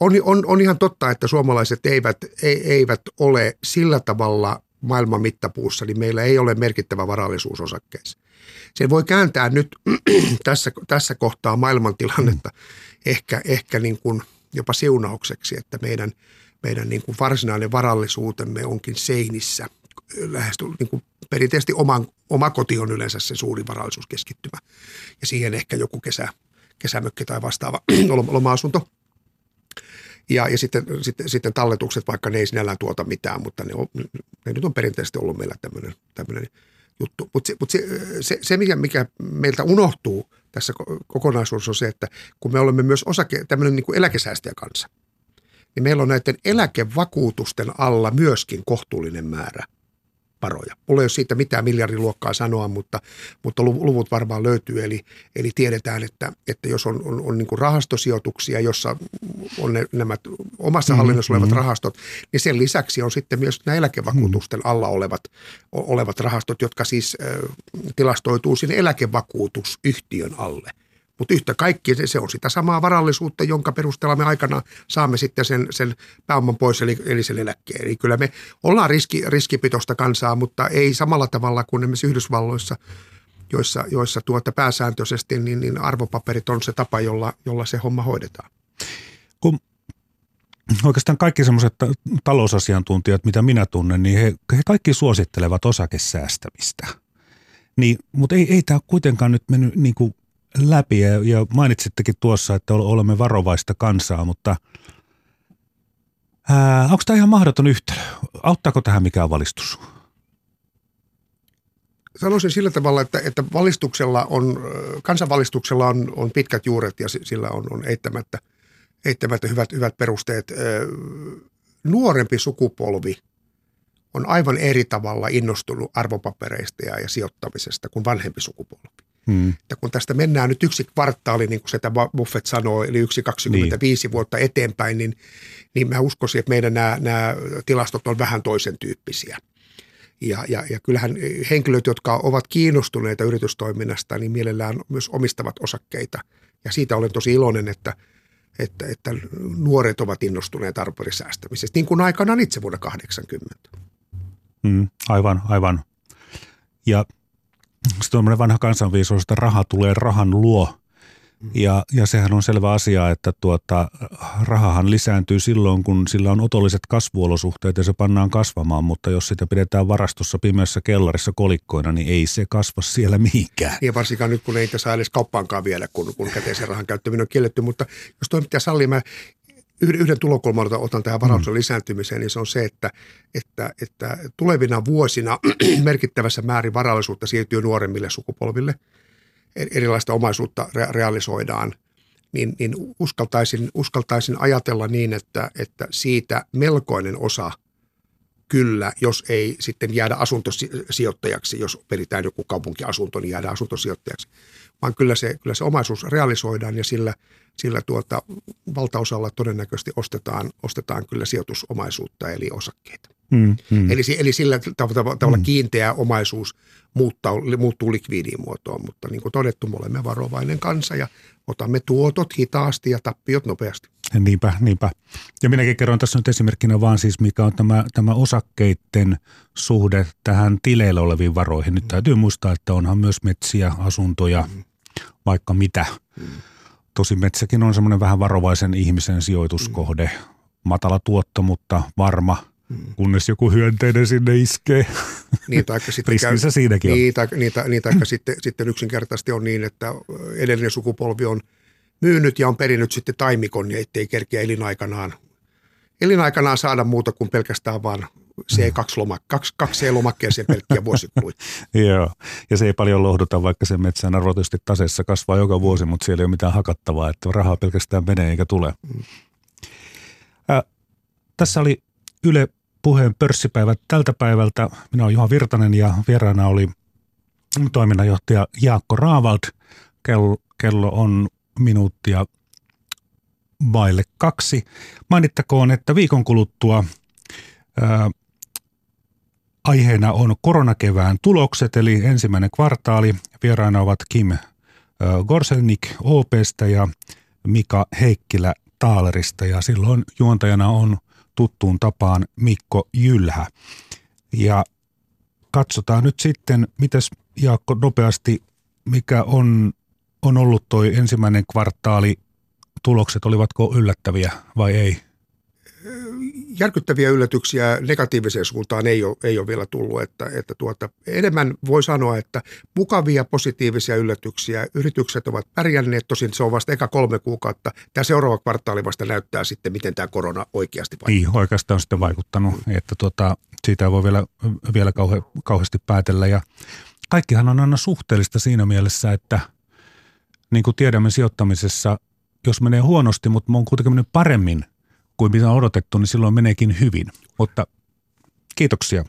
on, on, on ihan totta, että suomalaiset eivät, ei, eivät ole sillä tavalla maailman mittapuussa, niin meillä ei ole merkittävä varallisuus osakkeissa. Se voi kääntää nyt tässä, tässä kohtaa maailmantilannetta mm. ehkä, ehkä niin kuin jopa siunaukseksi, että meidän – meidän niin kuin varsinainen varallisuutemme onkin seinissä. Lähes niin kuin perinteisesti oman, oma koti on yleensä se suuri varallisuuskeskittymä. Ja siihen ehkä joku kesä, kesämökki tai vastaava loma-asunto. Ja, ja sitten, sitten, sitten talletukset, vaikka ne ei sinällään tuota mitään, mutta ne, on, ne nyt on perinteisesti ollut meillä tämmöinen, tämmöinen juttu. Mutta se, mut se, se, se mikä, mikä meiltä unohtuu tässä kokonaisuudessa on se, että kun me olemme myös osake, tämmöinen niin kuin eläkesäästäjäkansa – niin meillä on näiden eläkevakuutusten alla myöskin kohtuullinen määrä varoja. Mulla ei ole siitä mitään miljardiluokkaa sanoa, mutta, mutta luvut varmaan löytyy. Eli, eli tiedetään, että, että jos on, on, on niin kuin rahastosijoituksia, jossa on ne, nämä omassa mm-hmm. hallinnossa olevat mm-hmm. rahastot, niin sen lisäksi on sitten myös nämä eläkevakuutusten mm-hmm. alla olevat, olevat rahastot, jotka siis äh, tilastoituu sinne eläkevakuutusyhtiön alle – mutta yhtä kaikki se, se on sitä samaa varallisuutta, jonka perusteella me aikana saamme sitten sen, sen pääoman pois, eli, eli sen eläkkeen. Eli kyllä me ollaan riski, riskipitoista kansaa, mutta ei samalla tavalla kuin esimerkiksi Yhdysvalloissa, joissa, joissa tuota pääsääntöisesti niin, niin arvopaperit on se tapa, jolla, jolla se homma hoidetaan. Kun oikeastaan kaikki semmoiset talousasiantuntijat, mitä minä tunnen, niin he, he kaikki suosittelevat osakesäästämistä. Niin, mutta ei, ei tämä kuitenkaan nyt mennyt niin kuin läpi ja, ja mainitsittekin tuossa, että olemme varovaista kansaa, mutta ää, onko tämä ihan mahdoton yhtälö? Auttaako tähän mikään valistus? Sanoisin sillä tavalla, että, että valistuksella on, kansanvalistuksella on, on pitkät juuret ja sillä on, on eittämättä, eittämättä hyvät, hyvät perusteet. Nuorempi sukupolvi on aivan eri tavalla innostunut arvopapereista ja, ja sijoittamisesta kuin vanhempi sukupolvi. Hmm. Ja kun tästä mennään nyt yksi kvartaali, niin kuin se tämä Buffett sanoo, eli yksi 25 niin. vuotta eteenpäin, niin, niin mä uskoisin, että meidän nämä, nämä tilastot on vähän toisen tyyppisiä. Ja, ja, ja kyllähän henkilöt, jotka ovat kiinnostuneita yritystoiminnasta, niin mielellään myös omistavat osakkeita. Ja siitä olen tosi iloinen, että, että, että nuoret ovat innostuneet arvopaperisäästämisestä, niin kuin aikanaan itse vuonna 80. Mm, aivan, aivan. Ja tuommoinen vanha kansanviisuus, että raha tulee rahan luo. Ja, ja sehän on selvä asia, että tuota, rahahan lisääntyy silloin, kun sillä on otolliset kasvuolosuhteet ja se pannaan kasvamaan, mutta jos sitä pidetään varastossa pimeässä kellarissa kolikkoina, niin ei se kasva siellä mihinkään. Ja varsinkaan nyt, kun ei tässä edes kauppaankaan vielä, kun, kun käteisen rahan käyttäminen on kielletty, mutta jos toimittaja sallii, mä yhden, tulokulman otan tähän varauksen mm. lisääntymiseen, niin se on se, että, että, että tulevina vuosina merkittävässä määrin varallisuutta siirtyy nuoremmille sukupolville. E-, erilaista omaisuutta re- realisoidaan. Niin, niin uskaltaisin, uskaltaisin ajatella niin, että, että siitä melkoinen osa kyllä, jos ei sitten jäädä asuntosijoittajaksi, jos peritään joku kaupunkiasunto, niin jäädä asuntosijoittajaksi, vaan kyllä se, kyllä se omaisuus realisoidaan ja sillä – sillä tuota, valtaosalla todennäköisesti ostetaan, ostetaan kyllä sijoitusomaisuutta eli osakkeita. Mm, mm. Eli, eli sillä tavalla mm. kiinteä omaisuus muuttaa, muuttuu likviidiin muotoon, mutta niin kuin todettu, me olemme varovainen kansa ja otamme tuotot hitaasti ja tappiot nopeasti. Niinpä, niinpä. Ja minäkin kerron tässä nyt esimerkkinä vaan siis, mikä on tämä, tämä osakkeiden suhde tähän tileillä oleviin varoihin. Nyt mm. täytyy muistaa, että onhan myös metsiä, asuntoja, mm. vaikka mitä. Mm Tosi metsäkin on semmoinen vähän varovaisen ihmisen sijoituskohde. Matala tuotto, mutta varma, kunnes joku hyönteinen sinne iskee. Niin, taikka sitten Riskinsä käy, siinäkin niin, on. Taikka, niin, niin, taikka sitten, sitten yksinkertaisesti on niin, että edellinen sukupolvi on myynyt ja on perinnyt sitten taimikon, niin ettei kerkeä elinaikanaan, elinaikanaan saada muuta kuin pelkästään vaan C2 kaksi, kaksi C-lomakkeeseen pelkkiä vuosikuluja. Joo, ja se ei paljon lohduta, vaikka se metsän arvo tietysti taseessa kasvaa joka vuosi, mutta siellä ei ole mitään hakattavaa, että rahaa pelkästään menee eikä tule. Mm. Äh, tässä oli Yle puheen pörssipäivä tältä päivältä. Minä olen Juha Virtanen ja vieraana oli toiminnanjohtaja Jaakko Raavald. Kello, kello on minuuttia vaille kaksi. Mainittakoon, että viikon kuluttua ää, Aiheena on koronakevään tulokset, eli ensimmäinen kvartaali. Vieraina ovat Kim Gorselnik OPstä ja Mika Heikkilä Taalerista ja silloin juontajana on tuttuun tapaan Mikko Jylhä. Ja katsotaan nyt sitten, mitäs Jaakko nopeasti, mikä on, on ollut toi ensimmäinen kvartaali, tulokset olivatko yllättäviä vai ei? järkyttäviä yllätyksiä negatiiviseen suuntaan ei ole, ei ole vielä tullut. Että, että tuota, enemmän voi sanoa, että mukavia positiivisia yllätyksiä. Yritykset ovat pärjänneet, tosin se on vasta eka kolme kuukautta. Tämä seuraava kvartaali vasta näyttää sitten, miten tämä korona oikeasti vaikuttaa. Niin, oikeastaan on sitten vaikuttanut, että tuota, siitä ei voi vielä, vielä kauhe, kauheasti päätellä. Ja kaikkihan on aina suhteellista siinä mielessä, että niin kuin tiedämme sijoittamisessa, jos menee huonosti, mutta on kuitenkin mennyt paremmin – kuin mitä on odotettu, niin silloin meneekin hyvin. Mutta kiitoksia